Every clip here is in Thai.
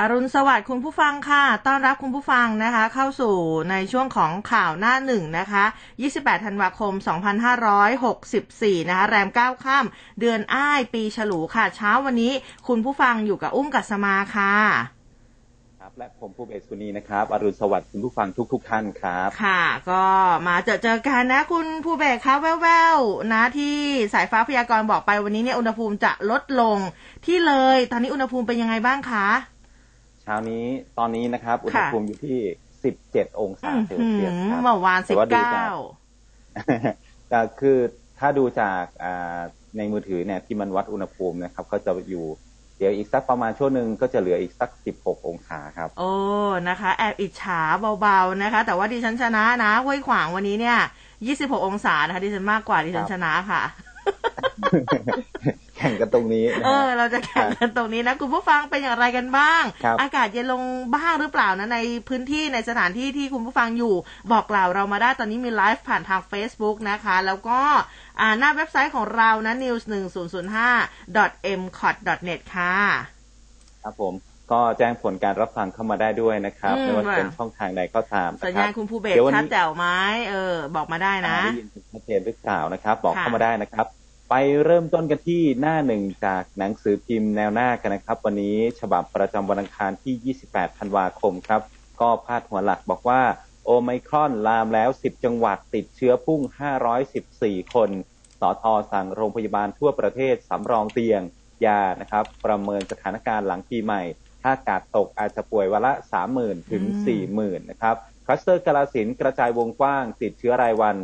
อรุณสวัสดิ์คุณผู้ฟังค่ะ ต้อนรับคุณผู้ฟังนะคะ เข้าสู่ในช่วงของข่าวหน้าหนึ่งนะคะ 28 ธันวาคม 2564 นะคะ แรม9ค่ำเดือนอ้ายปีฉลูค่ะ เช้าวันนี้คุณผู้ฟังอยู่กับอุ้มกัสมาค่ะครับและผมภูเบศสุนีนะครับ อรุณสวัสดิ์คุณผู้ฟังทุกๆท่านครับ ค่ะ ก็มาเจอเจอกันนะคุณภูเบศคะแววๆนะที่สายฟ้าพยากรณ์บอกไปวันนี้เนี่ยอุณหภูมิจะลดลงที่เลย ตอนนี้อุณหภูมิเป็นยังไงบ้างคะ เช้านี้ตอนนี้นะครับ อุณหภูมิอยู่ที่17องศาอื้อเซลหืเซียสอครับเมื่อวานแต่ว่าดูจาก19แต่คือถ้าดูจากอ่าในมือถือเนี่ยที่มันวัดอุณหภูมินะครับ ก็จะอยู่เดี๋ยวอีกสักประมาณช่วงหนึ่งก็จะเหลืออีกสัก16องศาครับ โอ้นะคะ แอบอิจฉาเบาๆนะคะ แต่ว่าดิฉันชนะนะห้วยขวางวันนี้เนี่ย26องศานะคะดิฉันมากกว่าดิฉันชนะค่ะ แข่งกันตรงนี้นะเอฮะอเราจะแข่งกันตรงนี้นะคุณผู้ฟังเป็นอย่างไรกันบ้างครับอากาศเย็นลงบ้างหรือเปล่านะในพื้นที่ในสถานที่ที่คุณผู้ฟังอยู่ บอกกล่าวเรามาได้ตอนนี้มีไลฟ์ผ่านทาง Facebook นะคะ แล้วก็อ่าหน้าเว็บไซต์ของเรานะ news 1 0 0 5 m c o t net ค่ะ ครับผมก็แจ้งผลการรับฟังเข้ามาได้ด้วยนะครับอืมไม่ว่าจะเป็นว่าช่องทางใดก็ตามสัญนะคญารัณบคุณภูเบศเดี๋ยววันชัดนี้แจ๋วไหมเออ บอกมาได้นะได้ยินชัดเจนหรือเปล่านะครับ บอกค่ะเข้ามาได้นะครับ ไปเริ่มต้นกันที่หน้าหนึ่งจากหนังสือพิมพ์แนวหน้ากันนะครับ วันนี้ฉบับประจำวันอังคารที่ 28 ธันวาคมครับ ก็พาดหัวหลักบอกว่าโอไมครอนลามแล้ว 10 จังหวัดติดเชื้อพุ่ง 514 คน สอทอสั่งโรงพยาบาลทั่วประเทศสำรองเตียง ยานะครับ ประเมินสถานการณ์หลังปีใหม่ ถ้ากาดตกอาจจะป่วยวันละ 30,000 ถึงอืม40,000 นะครับคลัสเตอร์กาลสินธุ์กระจายวงกว้างติดเชื้อรายวัน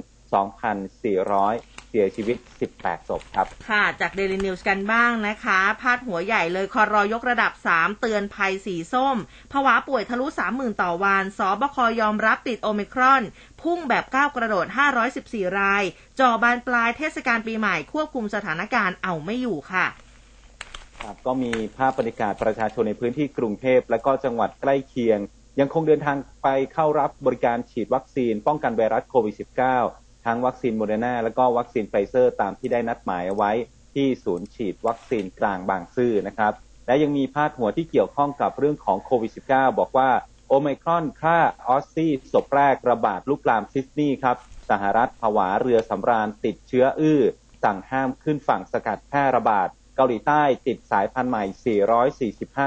2,400 เสียชีวิต 18 ศพครับ ค่ะจากเดลินิวส์กันบ้างนะคะ พาดหัวใหญ่เลยคอรอยกระดับ 3 เตือนภัยสีส้มผวาป่วยทะลุ 30,000 ต่อวันสบคยอมรับติดโอมิครอน พุ่งแบบก้าวกระโดด 514 รายจ่อบานปลายเทศกาลปีใหม่ควบคุมสถานการณ์เอาไม่อยู่ค่ะครับก็มีภาพบรรยากาศประชาชนในพื้นที่กรุงเทพและก็จังหวัดใกล้เคียง ยังคงเดินทางไปเข้ารับบริการฉีดวัคซีน ป้องกันไวรัสโควิด -19 ทั้งวัคซีนโมเดอร์นาและก็วัคซีนไฟเซอร์ตามที่ได้นัดหมายไว้ที่ศูนย์ฉีดวัคซีนกลางบางซื่อนะครับ และยังมีพาดหัวที่เกี่ยวข้องกับเรื่องของโควิด -19 บอกว่าโอไมครอนฆ่าออสซี่ศพแรกระบาดลุกลามซิดนีย์ครับสหรัฐผวาเรือสำราญติดเชื้ออื้อ สั่งห้ามขึ้นฝั่งสกัดแพร่ระบาด เกาหลีใต้ติดสายพันธุ์ใหม่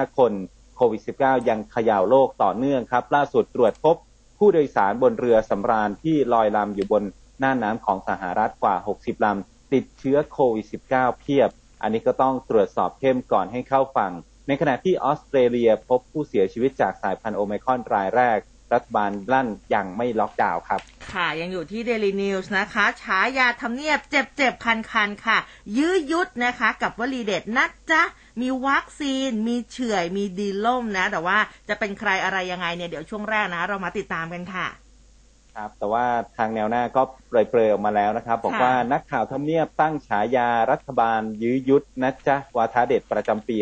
445 คนโควิด -19 ยังขย่าโลกต่อเนื่องครับ ล่าสุดตรวจพบผู้โดยสารบนเรือสำราญที่ลอยลำอยู่บน หน้าน้ำของสหรัฐกว่า 60ลำติดเชื้อโควิด -19 เพียบ อันนี้ก็ต้องตรวจสอบเข้มก่อนให้เข้าฝั่ง ในขณะที่ออสเตรเลียพบผู้เสียชีวิตจากสายพันธุ์โอไมครอนรายแรก รัฐบาลลั่นยังไม่ล็อกดาวน์ครับ ค่ะยังอยู่ที่ Daily News นะคะฉายาทำเนียบเจ็บเจ็บคันคันๆค่ะ ยื้อยุดนะคะกับวลีเด็ดนะจ๊ะมีวัคซีน มีเฉื่อย มีดีล่มนะ แต่ว่าจะเป็นใครอะไรยังไงเนี่ย เดี๋ยวช่วงแรกนะ เรามาติดตามกันค่ะ ครับ แต่ว่าทางแนวหน้าก็เปรยๆออกมาแล้วนะครับ บอกค่ะว่านักข่าวทำเนียบตั้งฉายารัฐบาลยื้อยุดนะจ๊ะวาทะเด็ดประจำปี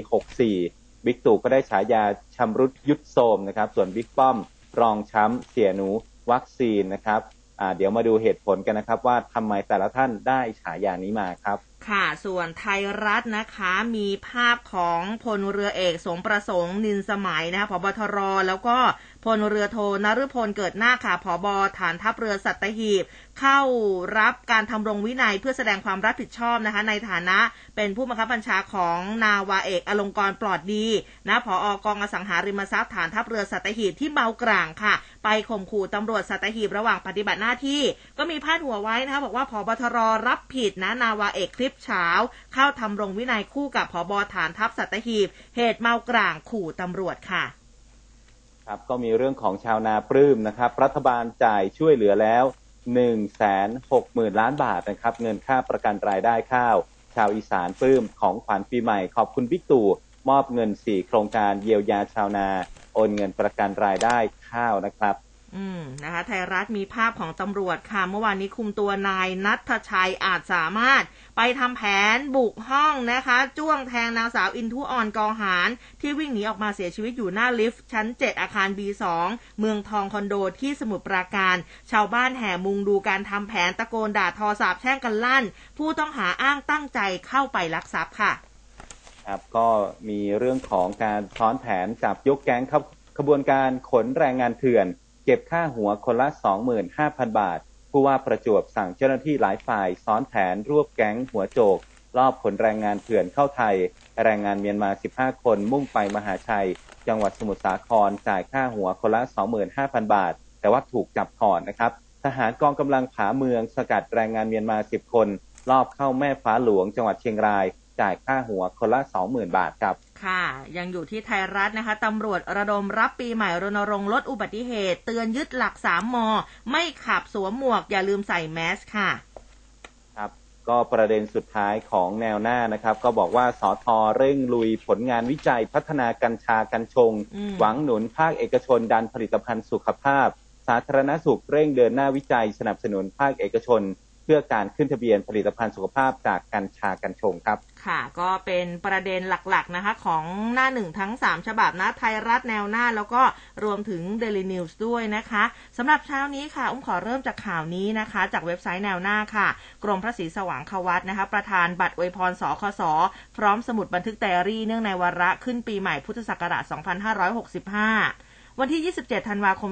64 บิ๊กตู่ก็ได้ฉายาชำรุดยุดโทรมนะครับ ส่วนบิ๊กป้อมรองช้ำเสียหนูวัคซีนนะครับอ่าเดี๋ยวมาดูเหตุผลกันนะครับ ว่าทำไมแต่ละท่านได้ฉายานี้มาครับค่ะส่วนไทยรัฐนะคะมีภาพของพลเรือเอกสมประสงค์นินสมัยนะคะผบทรแล้วก็ พลเรือโทนฤพลเกิดหน้าค่ะผบฐานทัพเรือสัตหีบ เข้ารับการทำรงวินัยเพื่อแสดงความรับผิดชอบนะคะ ในฐานะเป็นผู้บังคับบัญชาของนาวาเอกอลงกรปลอดดีนะผออกองอสังหาริมทรัพย์ฐานทัพเรือสัตหีบที่เมากร่างค่ะ ไปข่มขู่ตำรวจสัตหีบระหว่างปฏิบัติหน้าที่ ก็มีพาดหัวไว้นะคะบอกว่าผบทรรับผิดนะนาวาเอกคลิปเช้า เข้าทำรงวินัยคู่กับผบฐานทัพสัตหีบ เหตุเมากร่างขู่ตำรวจค่ะ ครับก็มีเรื่องของชาวนาปลื้มนะครับ รัฐบาลจ่ายช่วยเหลือแล้ว1นึ่งแสนหกหมื่นล้านบาทนะครับ เงินค่าประกันรายได้ข้าว ชาวอีสานปลื้มของขวัญปีใหม่ ขอบคุณบิ๊กตู่มอบเงิน4โครงการเยียวยาชาวนาโอนเงินประกันรายได้ข้าวนะครับอืมนะคะไทยรัฐมีภาพของตำรวจค่ะ เมื่อวานนี้คุมตัวนายนัทชัยอาจสามารถ ไปทำแผนบุกห้องนะคะ จ้วงแทงนางสาวอินทุออนกองหารที่วิ่งหนีออกมาเสียชีวิตอยู่หน้าลิฟต์ชั้น 7 อาคาร B2 เมืองทองคอนโดที่สมุทรปราการ ชาวบ้านแห่มุงดูการทำแผนตะโกนด่าทอสาบแช่งกันลั่น ผู้ต้องหาอ้างตั้งใจเข้าไปลักทรัพย์ค่ะครับก็มีเรื่องของการซ้อนแผนจับยกแก๊งขบขบวนการขนแรงงานเถื่อน เก็บค่าหัวคนละ 25,000 บาท ผู้ว่าประจวบสั่งเจ้าหน้าที่หลายฝ่ายซ้อนแผนรวบแก๊งหัวโจก รอบขนแรงงานเถื่อนเข้าไทย แรงงานเมียนมา 15 คนมุ่งไปมหาชัย จังหวัดสมุทรสาครจ่ายค่าหัวคนละ 25,000 บาท แต่ว่าถูกจับก่อนนะครับ ทหารกองกำลังผาเมืองสกัดแรงงานเมียนมา 10 คน รอบเข้าแม่ฟ้าหลวงจังหวัดเชียงราย จ่ายค่าหัวคนละ 20,000 บาทครับ ค่ะ ยังอยู่ที่ไทยรัฐนะคะตำรวจระดมรับปีใหม่รณรงค์ลดอุบัติเหตุ เตือนยึดหลัก3มไม่ขับสวมหมวกอย่าลืมใส่แมสค่ะ ครับ ก็ประเด็นสุดท้ายของแนวหน้านะครับ ก็บอกว่าสอทอเร่งลุยผลงานวิจัยพัฒนากัญชากัญชงอืมหวังหนุนภาคเอกชนดันผลิตภัณฑ์สุขภาพ สาธารณสุขเร่งเดินหน้าวิจัย สนับสนุนภาคเอกชน เพื่อการขึ้นทะเบียนผลิตภัณฑ์สุขภาพจากกัญชากัญชงครับ ค่ะ ก็เป็นประเด็นหลักๆนะคะ ของหน้าหนึ่งทั้ง 3 ฉบับนะไทยรัฐแนวหน้า แล้วก็รวมถึง Daily News ด้วยนะคะสำหรับเช้านี้ค่ะ อุ้มขอเริ่มจากข่าวนี้นะคะ จากเว็บไซต์แนวหน้าค่ะ กรมพระศรีสว่างควัตนะคะ ประธานบัตรอวยพรสคส พร้อมสมุดบันทึกไดอารี่เนื่องในวาระขึ้นปีใหม่พุทธศักราช 2565 วันที่ 27 ธันวาคม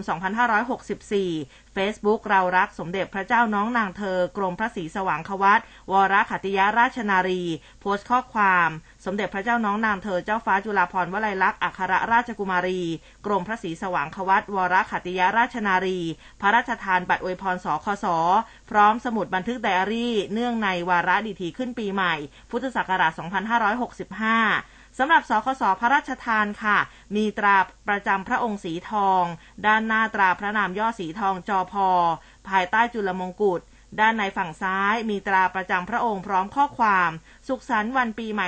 2564 Facebook เรารักสมเด็จพระเจ้าน้องนางเธอกรมพระศรีสว่างควัตวรขัติยาราชนารี โพสต์ข้อความ สมเด็จพระเจ้าน้องนางเธอเจ้าฟ้าจุฬาภรณ์วลัยลักษณ์อัครราชกุมารี กรมพระศรีสว่างควัตวรขัติยาราชนารี พระราชทานบัตรอวยพรสคส พร้อมสมุดบันทึกไดอารี่ เนื่องในวาระดีถีขึ้นปีใหม่ พุทธศักราช 2565 สำหรับสคสพระราชทานค่ะ มีตราประจำพระองค์สีทอง ด้านหน้าตราพระนามย่อสีทองจอพอ ภายใต้จุลมงกุฎด้านในฝั่งซ้ายมีตราประจำพระองค์พร้อมข้อความ สุขสันต์วันปีใหม่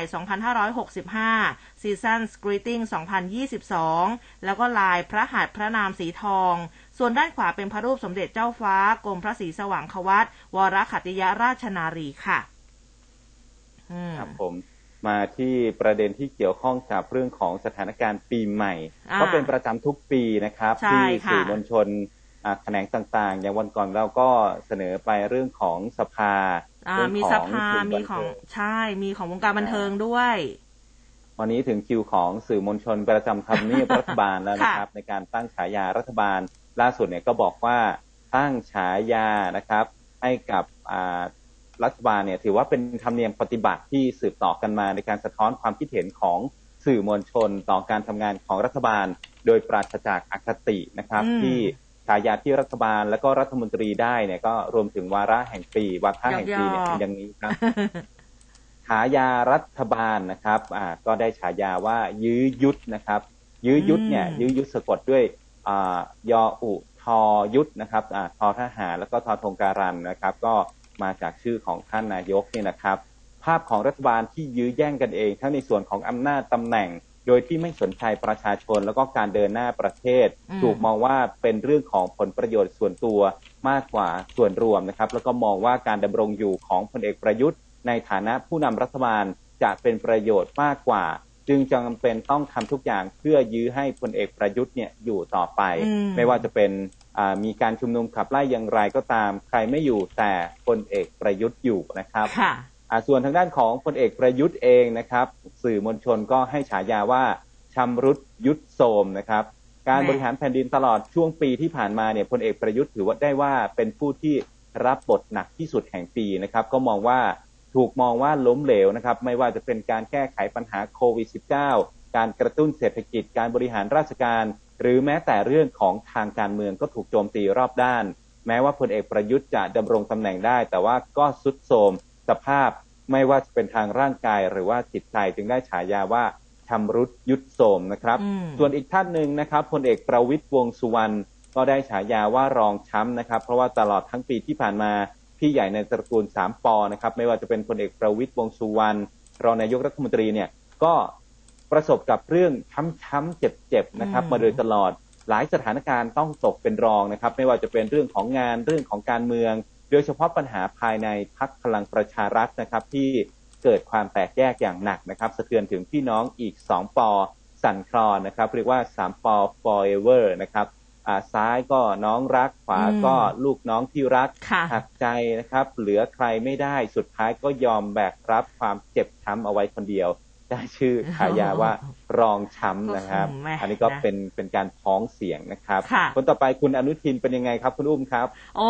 2565 Seasons Greeting 2022 แล้วก็ลายพระหัตถ์พระนามสีทอง ส่วนด้านขวาเป็นพระรูปสมเด็จเจ้าฟ้ากรมพระศรีสว่างควัตวรขัตติยราชนารีค่ะ ครับผม มาที่ประเด็นที่เกี่ยวข้องกับเรื่องของสถานการณ์ปีใหม่อ่าก็เป็นประจำทุกปีนะครับใช่ที่ค่ะสื่อมวลชนอ่าแขนงต่างๆ อย่างวันก่อนเราก็เสนอไปเรื่องของสภาอ่าเรื่องมีของสภากลุ่มีของบันเทิงใช่มีของวงการบันเทิงด้วย วันนี้ถึงคิวของสื่อมวลชนประจำทำเนียบรัฐบาลแล้วนะครับ ในการตั้งฉายารัฐบาล ล่าสุดเนี่ยก็บอกว่าตั้งฉายานะครับ ให้กับอ่า รัฐบาลเนี่ยถือว่าเป็นธรรมเนียมปฏิบัติที่สืบต่อกันมาในการสะท้อนความคิดเห็นของสื่อมวลชนต่อการทำงานของรัฐบาล โดยปราศจากอคตินะครับอืมที่ฉายาที่รัฐบาลและก็รัฐมนตรีได้เนี่ยก็รวมถึงวาระแห่งปีวาระแห่งปีเนี่ยเป็นอย่างนี้ครับฉายารัฐบาลนะครับ อ่า ก็ได้ฉายาว่า ยื้อยุดนะครับ ยื้อยุดเนี่ยอืมยื้อยุดสะกดด้วยอ่ายออุทอยุดนะครับ อ่าทอทหารแล้วก็ทอธงการันนะครับ ก็ มาจากชื่อของท่านนายกเนี่ยนะครับ ภาพของรัฐบาลที่ยื้อแย่งกันเอง ทั้งในส่วนของอำนาจตำแหน่ง โดยที่ไม่สนใจประชาชนแล้วก็การเดินหน้าประเทศอืมถูกมองว่าเป็นเรื่องของผลประโยชน์ส่วนตัวมากกว่าส่วนรวมนะครับ แล้วก็มองว่าการดำรงอยู่ของพลเอกประยุทธ์ ในฐานะผู้นำรัฐบาลจะเป็นประโยชน์มากกว่า จึงจำเป็นต้องทำทุกอย่างเพื่อยื้อให้พลเอกประยุทธ์เนี่ยอยู่ต่อไปอืมไม่ว่าจะเป็นอ่า มีการชุมนุมขับไล่อย่างไรก็ตาม ใครไม่อยู่แต่พลเอกประยุทธ์อยู่นะครับค่ะอ่าส่วนทางด้านของพลเอกประยุทธ์เองนะครับ สื่อมวลชนก็ให้ฉายาว่าชำรุดยุดโทรมนะครับ การแม่บริหารแผ่นดินตลอดช่วงปีที่ผ่านมาเนี่ยพลเอกประยุทธ์ถือว่าได้ว่าเป็นผู้ที่รับบทหนักที่สุดแห่งปีนะครับ ก็มองว่าถูกมองว่าล้มเหลวนะครับ ไม่ว่าจะเป็นการแก้ไขปัญหาโควิด -19 การกระตุ้นเศรษฐกิจการบริหารราชการ หรือแม้แต่เรื่องของทางการเมืองก็ถูกโจมตีรอบด้าน แม้ว่าพลเอกประยุทธ์จะดำรงตำแหน่งได้ แต่ว่าก็สุดโทรมสภาพไม่ว่าจะเป็นทางร่างกายหรือว่าจิตใจจึงได้ฉายาว่าชำรุดยุดโทรมนะครับอืมส่วนอีกท่านหนึ่งนะครับพลเอกประวิตยวงษ์สุวรรณก็ได้ฉายาว่ารองช้ำนะครับ เพราะว่าตลอดทั้งปีที่ผ่านมาพี่ใหญ่ในตระกูลสามปอนะครับ ไม่ว่าจะเป็นพลเอกประวิตยวงษ์สุวรรณรองนายกรัฐมนตรีเนี่ยก็ ประสบกับเรื่องช้ำๆเจ็บๆนะครับอืมมาโดยตลอดหลายสถานการณ์ต้องตกเป็นรองนะครับ ไม่ว่าจะเป็นเรื่องของงานเรื่องของการเมือง โดยเฉพาะปัญหาภายในพักพลังประชารัฐนะครับ ที่เกิดความแตกแยกอย่างหนักนะครับ สะเทือนถึงพี่น้องอีก 2 ปอสั่นคลอนนะครับ เรียกว่า 3 ปอ forever นะครับอ่าซ้ายก็น้องรักขวาอืมก็ลูกน้องที่รักค่ะหักใจนะครับ เหลือใครไม่ได้สุดท้ายก็ยอมแบกรับความเจ็บช้ำเอาไว้คนเดียว ได้ชื่อฉายาว่า รองช้ำนะครับแหม่อันนี้ก็นะเป็นเป็นการพ้องเสียงนะครับค่ะคนต่อไปคุณอนุทินเป็นยังไงครับ คุณอุ้มครับ โอ้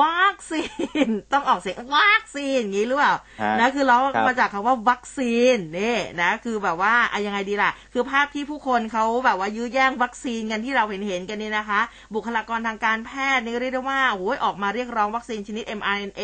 วัคซีนต้องออกเสียงวัคซีนอย่างนี้หรือเปล่าฮะนะคือเราครับมาจากคำว่าวัคซีนนี่นะคือแบบว่าอะยังไงดีล่ะ คือภาพที่ผู้คนเขาแบบว่ายื้อแย่งวัคซีนกันที่เราเห็นเห็นๆกันนี่นะคะ บุคลากรทางการแพทย์นี่เรียกได้ว่าโอ้ยออกมาเรียกร้องวัคซีนชนิด mRNA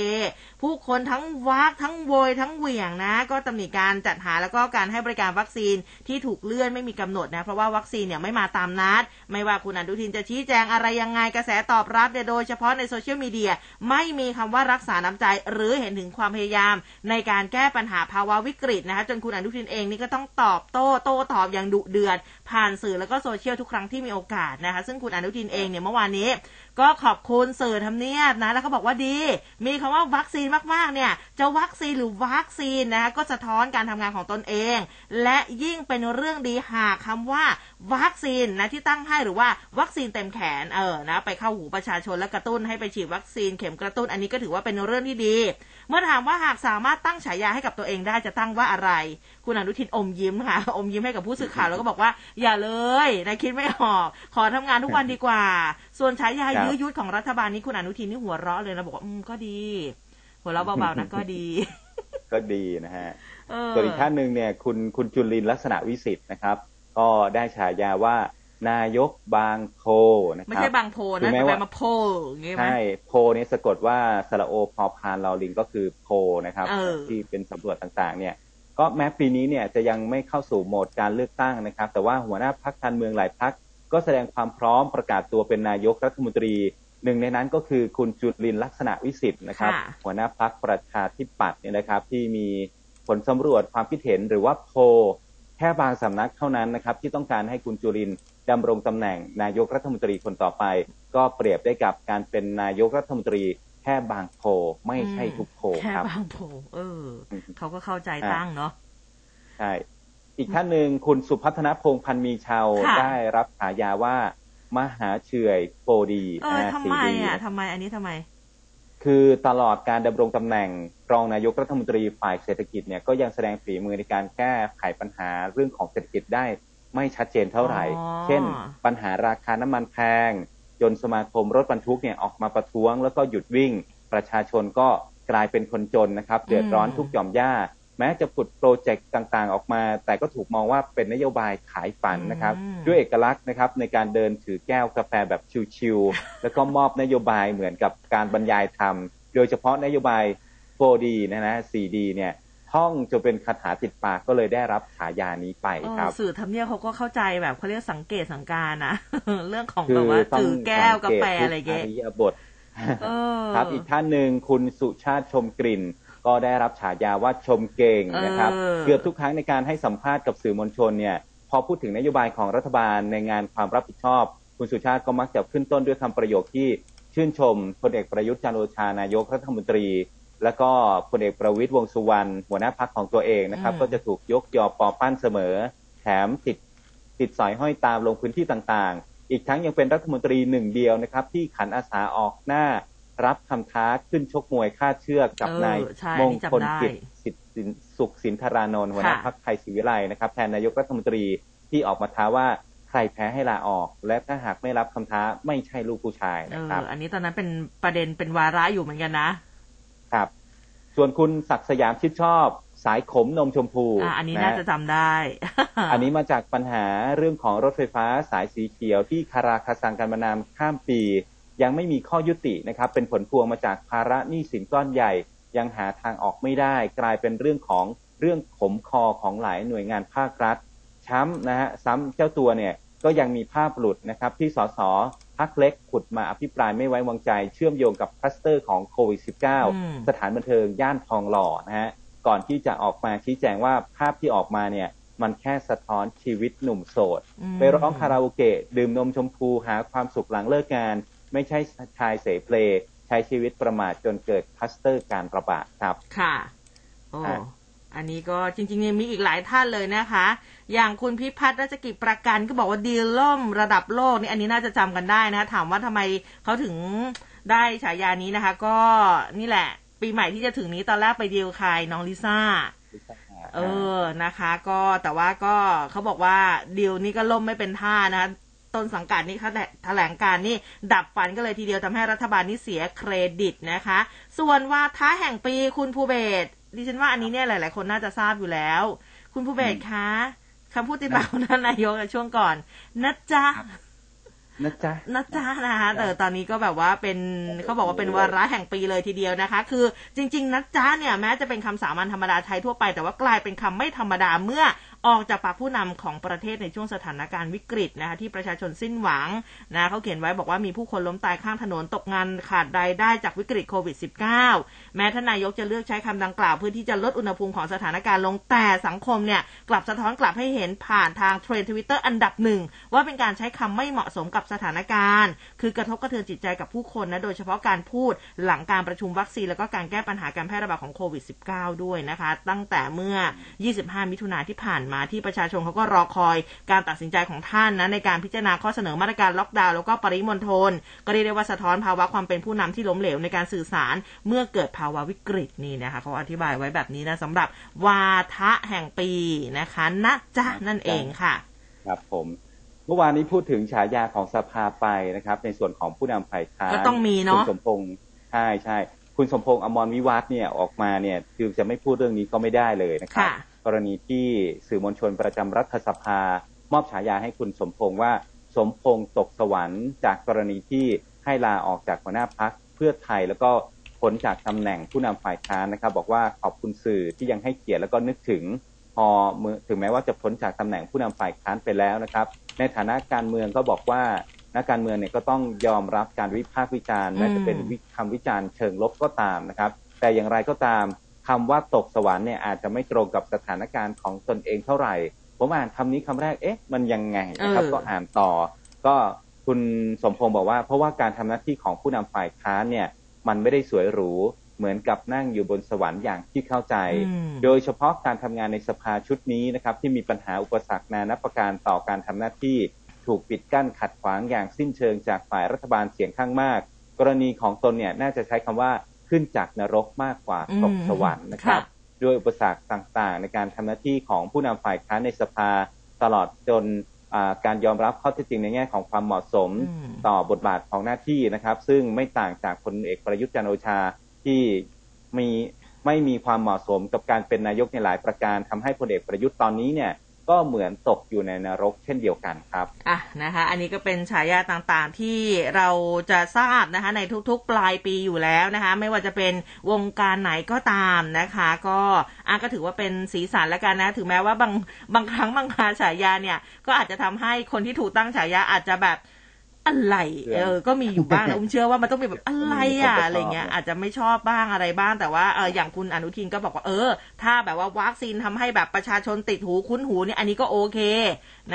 ผู้คนทั้งวักทั้งโวยทั้งเหวี่ยงนะ ก็ตำหนิการจัดหาแล้วก็การให้บริการวัคซีนที่ถูกเลื่อนไม่มีกำหนดนะ เพราะว่าวัคซีนเนี่ยไม่มาตามนัด ไม่ว่าคุณอนุทินจะชี้แจงอะไรยังไงกระแสตอบรับเนี่ยโดยเฉพาะในโซเชียลมีเดียไม่มีคำว่ารักษาน้ำใจ หรือเห็นถึงความพยายาม ในการแก้ปัญหาภาวะวิกฤตนะคะจนคุณอนุทินเองนี่ก็ต้องตอบโต้โต้ตอบอย่างดุเดือดผ่านสื่อแล้วก็โซเชียลทุกครั้งที่มีโอกาสนะคะ ซึ่งคุณอนุทินเองเนี่ยเมื่อวานนี้ ก็ขอบคุณสื่อทำเนียบนะแล้วก็บอกว่าดี มีคำว่าวัคซีนมากๆเนี่ยจะวัคซีนหรือวัคซีนนะคะก็สะท้อนการทำงานของตนเอง และยิ่งเป็นเรื่องื่องดีหากคำว่าวัคซีนนะที่ตั้งให้หรือว่าวัคซีนเต็มแขนเออนะไปเข้าหูประชาชนและกระตุ้นให้ไปฉีดวัคซีนเข็มกระตุ้นอันนี้ก็ถือว่าเป็นเรื่องที่ดี เมื่อถามว่าหากสามารถตั้งฉายาให้กับตัวเองได้จะตั้งว่าอะไร คุณอนุทินอมยิ้มค่ะอมยิ้มให้กับผู้สื่อข่าวแล้วก็บอกว่า อย่าเลยนะคิดไม่ออก ขอทำงานทุกวันดีกว่า ส่วนฉายายื้อยุดของรัฐบาลนี้คุณอนุทินนี่หัวเราะเลยนะบอกว่าอืมก็ดี หัวเราะเบาๆนะก็ดี ก็ดีนะฮะ ส่วนอีกท่านหนึ่งเนี่ยคุณคุณจุลินลักษณะวิสิทธิ์นะครับ ก็ได้ฉายาว่านายกบางโพนะคไม่รับใช่บางโพถึนะงแม้แต่ว่าไปมาโพอย่างงี้ไหมใช่โพเนี่ยสะกดว่าสระโอพอพานลอลิงก็คือโพนะครับเออที่เป็นสำรวจต่างๆ เนี่ย ก็แม้ปีนี้เนี่ยจะยังไม่เข้าสู่โหมดการเลือกตั้งนะครับ แต่ว่าหัวหน้าพักการเมืองหลายพักก็แสดงความพร้อมประกาศตัวเป็นนายกรัฐมนตรี หนึ่งในนั้นก็คือคุณจุลินลักษณะวิสิทธิ์นะครับค่ะหัวหน้าพักประชาธิปัตย์เนี่ยนะครับ ที่มี ผลสำรวจความคิดเห็นหรือว่าโพลแค่บางสำนักเท่านั้นนะครับที่ต้องการให้คุณจุลินดำรงตำแหน่งนายกรัฐมนตรีคนต่อไป ก็เปรียบได้กับการเป็นนายกรัฐมนตรีแค่บางโพลไม่ใช่ทุกโพลแค่ครับบางโพเอออืมเขาก็เข้าใจตั้งเนาะใช่อีกท่านหนึ่งคุณสุพัฒนพงษ์พันธ์มีชาวค่ะได้รับฉายาว่ามหาเฉื่อยโฟดีเออนะทำสีไมดีอะทำไมอันนี้ทำไม คือตลอดการดำรงตำแหน่งรองนายกรัฐมนตรีฝ่ายเศรษฐกิจเนี่ยก็ยังแสดงฝีมือในการแก้ไขปัญหาเรื่องของเศรษฐกิจได้ไม่ชัดเจนเท่าไหร่อ๋อเช่น ปัญหาราคาน้ำมันแพง จนสมาคมรถบรรทุกเนี่ยออกมาประท้วง แล้วก็หยุดวิ่ง ประชาชนก็กลายเป็นคนจนนะครับ เดือดร้อนทุกหย่อมย่า แม้จะผุดโปรเจกต์ต่างๆ ออกมา แต่ก็ถูกมองว่าเป็นนโยบายขายฝันนะครับอืมด้วยเอกลักษณ์นะครับในการเดินถือแก้วกาแฟแบบชิวๆแล้วก็มอบนโยบายเหมือนกับการบรรยายธรรม โดยเฉพาะนโยบาย 4D นะนะ 4D เนี่ยท่องจนเป็นคาถาติดปากก็เลยได้รับฉายานี้ไปเออครับสื่อทำเนียบเขาก็เข้าใจแบบเขาเรียกสังเกตสังการนะเรื่องของคืแบบว่าต้ถือแก้วกาแฟอะไรเงี้เงี้ยริยบทเออครับอีกท่านหนึ่งคุณสุชาติชมกลิ่น ก็ได้รับฉายาว่าชมเก่งนะครับเออเกือบทุกครั้งในการให้สัมภาษณ์กับสื่อมวลชนเนี่ยพอพูดถึงนโยบายของรัฐบาลในงานความรับผิดชอบ คุณสุชาติก็มักจะขึ้นต้นด้วยคำประโยคที่ชื่นชมพลเอกประยุทธ์จันทร์โอชานายกรัฐมนตรี แล้วก็พลเอกประวิตยวงษ์สุวรรณหัวหน้าพักของตัวเองนะครับอืมก็จะถูกยกยอปอปั้นเสมอ แถมติดติดสอยห้อยตามลงพื้นที่ต่างๆ อีกทั้งยังเป็นรัฐมนตรีหนึ่งเดียวนะครับ ที่ขันอาสาออกหน้า รับคำท้าขึ้นชกมวยค่าดเชือกกับเออนายใช่มอันงนี้คลจำได้กิจสิทธิ์สินสุขสินธารานนท์หัวหน้าค่ะพรรคไทยศรีวิไลนะครับแทนนายกรัฐมนตรีที่ออกมาท้าว่าใครแพ้ให้ลาออก และถ้าหากไม่รับคำท้าไม่ใช่ลูกผู้ชายเอนะครับออันนี้ตอนนั้นเป็นประเด็นเป็นวาระอยู่เหมือนกันนะครับ ส่วนคุณศักดิ์สยามชิดชอบสายขมนมชมพูอะอันนี้ะน่าจะจำได้ อันนี้มาจากปัญหาเรื่องของรถไฟฟ้าสายสีเขียวที่คาราคาซังกันมานานข้ามปี ยังไม่มีข้อยุตินะครับ เป็นผลพวงมาจากภาระหนี้สินก้อนใหญ่ ยังหาทางออกไม่ได้ กลายเป็นเรื่องของเรื่องขมคอของหลายหน่วยงานภาครัฐ ช้ำนะฮะซ้ำเจ้าตัวเนี่ยก็ยังมีภาพหลุดนะครับ ที่สสพักเล็กขุดมาอภิปรายไม่ไว้วางใจ เชื่อมโยงกับคลัสเตอร์ของโควิดอืม -19 สถานบันเทิงย่านทองหล่อนะฮะก่อนที่จะออกมาชี้แจงว่าภาพที่ออกมาเนี่ยมันแค่สะท้อนชีวิตหนุ่มโสดอืมไปร้องคาราโอเกะดื่มนมชมพูหาความสุขหลังเลิกงาน ไม่ใช่ชายเสเพลใช้ชีวิตประมาทจนเกิดคลัสเตอร์การระบาดครับ ค่ะโอ้อะอันนี้ก็จริงๆเนี่ยมีอีกหลายท่านเลยนะคะ อย่างคุณพิพัฒน์รัชกิจประกันก็บอกว่าดีลล่มระดับโลกนี่อันนี้น่าจะจำกันได้นะคะถามว่าทำไมเขาถึงได้ฉายานี้นะคะ ก็นี่แหละ ปีใหม่ที่จะถึงนี้ตอนแรกไปดีลใครน้องลิซ่าเออนะคะ ก็แต่ว่าก็เขาบอกว่าดีลนี้ก็ล่มไม่เป็นท่านะคะ ต้นสังกัดนี่เขาแถลงการนี่ดับฟันก็เลยทีเดียวทำให้รัฐบาลนี่เสียเครดิตนะคะ ส่วนวาทะแห่งปีคุณภูเบศรดิฉันว่าอันนี้เนี่ยหลาย ๆ คนน่าจะทราบอยู่แล้ว คุณภูเบศรคะคำพูดติดปากของท่านนายกในช่วงก่อนนะจ๊ะนะจ๊ะนะจ๊ะนะคะแต่ตอนนี้ก็แบบว่าเป็นเขาบอกว่าเป็นวาระแห่งปีเลยทีเดียวนะคะ คือจริง ๆนะจ๊ะเนี่ยแม้จะเป็นคำสามัญธรรมดาใช้ทั่วไปแต่ว่ากลายเป็นคำไม่ธรรมดาเมื่อ ออกจากปากผู้นำของประเทศในช่วงสถานการณ์วิกฤตนะคะที่ประชาชนสิ้นหวังนะเขาเขียนไว้บอกว่ามีผู้คนล้มตายข้างถนนตกงานขาดรายได้จากวิกฤตโควิด -19 แม้ทนนายกจะเลือกใช้คำดังกล่าว เพื่อที่จะลดอุณหภูมิของสถานการณ์ลงแต่สังคมเนี่ยกลับสะท้อนกลับให้เห็นผ่านทางเทรนด์ทวิตเตอร์อันดับหนึ่งว่าเป็นการใช้คำไม่เหมาะสมกับสถานการณ์ คือกระทบกระเทือนจิตใจกับผู้คนนะโดยเฉพาะการพูดหลังการประชุมวัคซีนแล้วก็การแก้ปัญหาการแพร่ระบาดของโควิด -19 ด้วยนะคะ ตั้งแต่เมื่อ 25 มิถุนาที่ผ่านมาที่ประชาชนเขาก็รอคอยการตัดสินใจของท่านนะในการพิจารณาข้อเสนอมาตรการล็อกดาวน์แล้วก็ปริมณฑลก็เรียกได้ว่าสะท้อนภาวะความเป็นผู้นำที่ล้มเหลวในการสื่อสารเมื่อเกิดภาวะวิกฤตนี่นะคะเขาอธิบายไว้แบบนี้นะสำหรับวาทะแห่งปีนะคะนะจ๊ะนั่นเองค่ะ ครับผม เมื่อวานนี้พูดถึงฉายาของสภาไปนะครับ ในส่วนของผู้นำฝ่ายค้านก็ต้องมีเนอะคุณสมพงษ์ใช่ใช่คุณสมพงษ์อมรวิวัฒน์เนี่ยออกมาเนี่ยคือจะไม่พูดเรื่องนี้ก็ไม่ได้เลยนะครับค่ะกรณีที่สื่อมวลชนประจำรัฐสภา มอบฉายาให้คุณสมพงษ์ว่าสมพงษ์ตกสวรรค์จากกรณีที่ให้ลาออกจากหัวหน้าพักเพื่อไทยแล้วก็พ้นจากตำแหน่งผู้นำฝ่ายค้านนะครับ บอกว่าขอบคุณสื่อที่ยังให้เกียรติแล้วก็นึกถึงพอมือถึงแม้ว่าจะพ้นจากตำแหน่งผู้นำฝ่ายค้านไปแล้วนะครับ ในฐานะการเมืองก็บอกว่านักการเมืองเนี่ยก็ต้องยอมรับการวิพากษ์วิจารณ์แม้จะเป็นวิคำวิจารณ์เชิงลบก็ตามนะครับ แต่อย่างไรก็ตามคำว่าตกสวรรค์เนี่ยอาจจะไม่ตรงกับสถานการณ์ของตนเองเท่าไหร่ ผมอ่านคำนี้คำแรกเอ๊ะ มันยังไงนะครับเออก็อ่านต่อ ก็คุณสมพงษ์บอกว่า เพราะว่าการทำหน้าที่ของผู้นำฝ่ายค้านเนี่ย มันไม่ได้สวยหรู เหมือนกับนั่งอยู่บนสวรรค์อย่างที่เข้าใจอืมโดยเฉพาะการทำงานในสภาชุดนี้นะครับ ที่มีปัญหาอุปสรรคนานาประการต่อการทำหน้าที่ถูกปิดกั้นขัดขวางอย่างสิ้นเชิงจากฝ่ายรัฐบาลเสียงข้างมาก กรณีของตนเนี่ยน่าจะใช้คำว่าขึ้นจากนรกมากกว่าตกสวรรค์นะครับด้วยอุปสรรคต่างๆ ในการทำหน้าที่ของผู้นำฝ่ายค้านในสภาตลอดจนอ่าการยอมรับข้อเท็จจริงในแง่ของความเหมาะสมอืมต่อบทบาทของหน้าที่นะครับ ซึ่งไม่ต่างจากพลเอกประยุทธ์จันทร์โอชา ที่มีไม่มีความเหมาะสมกับการเป็นนายกในหลายประการทำให้พลเอกประยุทธ์ตอนนี้เนี่ยก็เหมือนตกอยู่ในนรกเช่นเดียวกันครับ อะนะคะ อันนี้ก็เป็นฉายาต่างๆที่เราจะทราบนะคะ ในทุกๆปลายปีอยู่แล้วนะคะ ไม่ว่าจะเป็นวงการไหนก็ตามนะคะ ก็อะก็ถือว่าเป็นสีสันแล้วกันนะ ถึงแม้ว่าบางบางครั้งบางคราฉายาเนี่ย ก็อาจจะทำให้คนที่ถูกตั้งฉายาอาจจะแบบ อะไร เออ ก็มีอยู่บ้างนะอุ้มเชื่อว่ามันต้องเป็นแบบอะไรอะมันมีคนจะชอบอะไรเงี้ยอาจจะไม่ชอบบ้างอะไรบ้างแต่ว่าเอออย่างคุณอนุทินก็บอกว่าเออ ถ้าแบบว่าวัคซีนทำให้แบบประชาชนติดหูคุ้นหูเนี่ยอันนี้ก็โอเค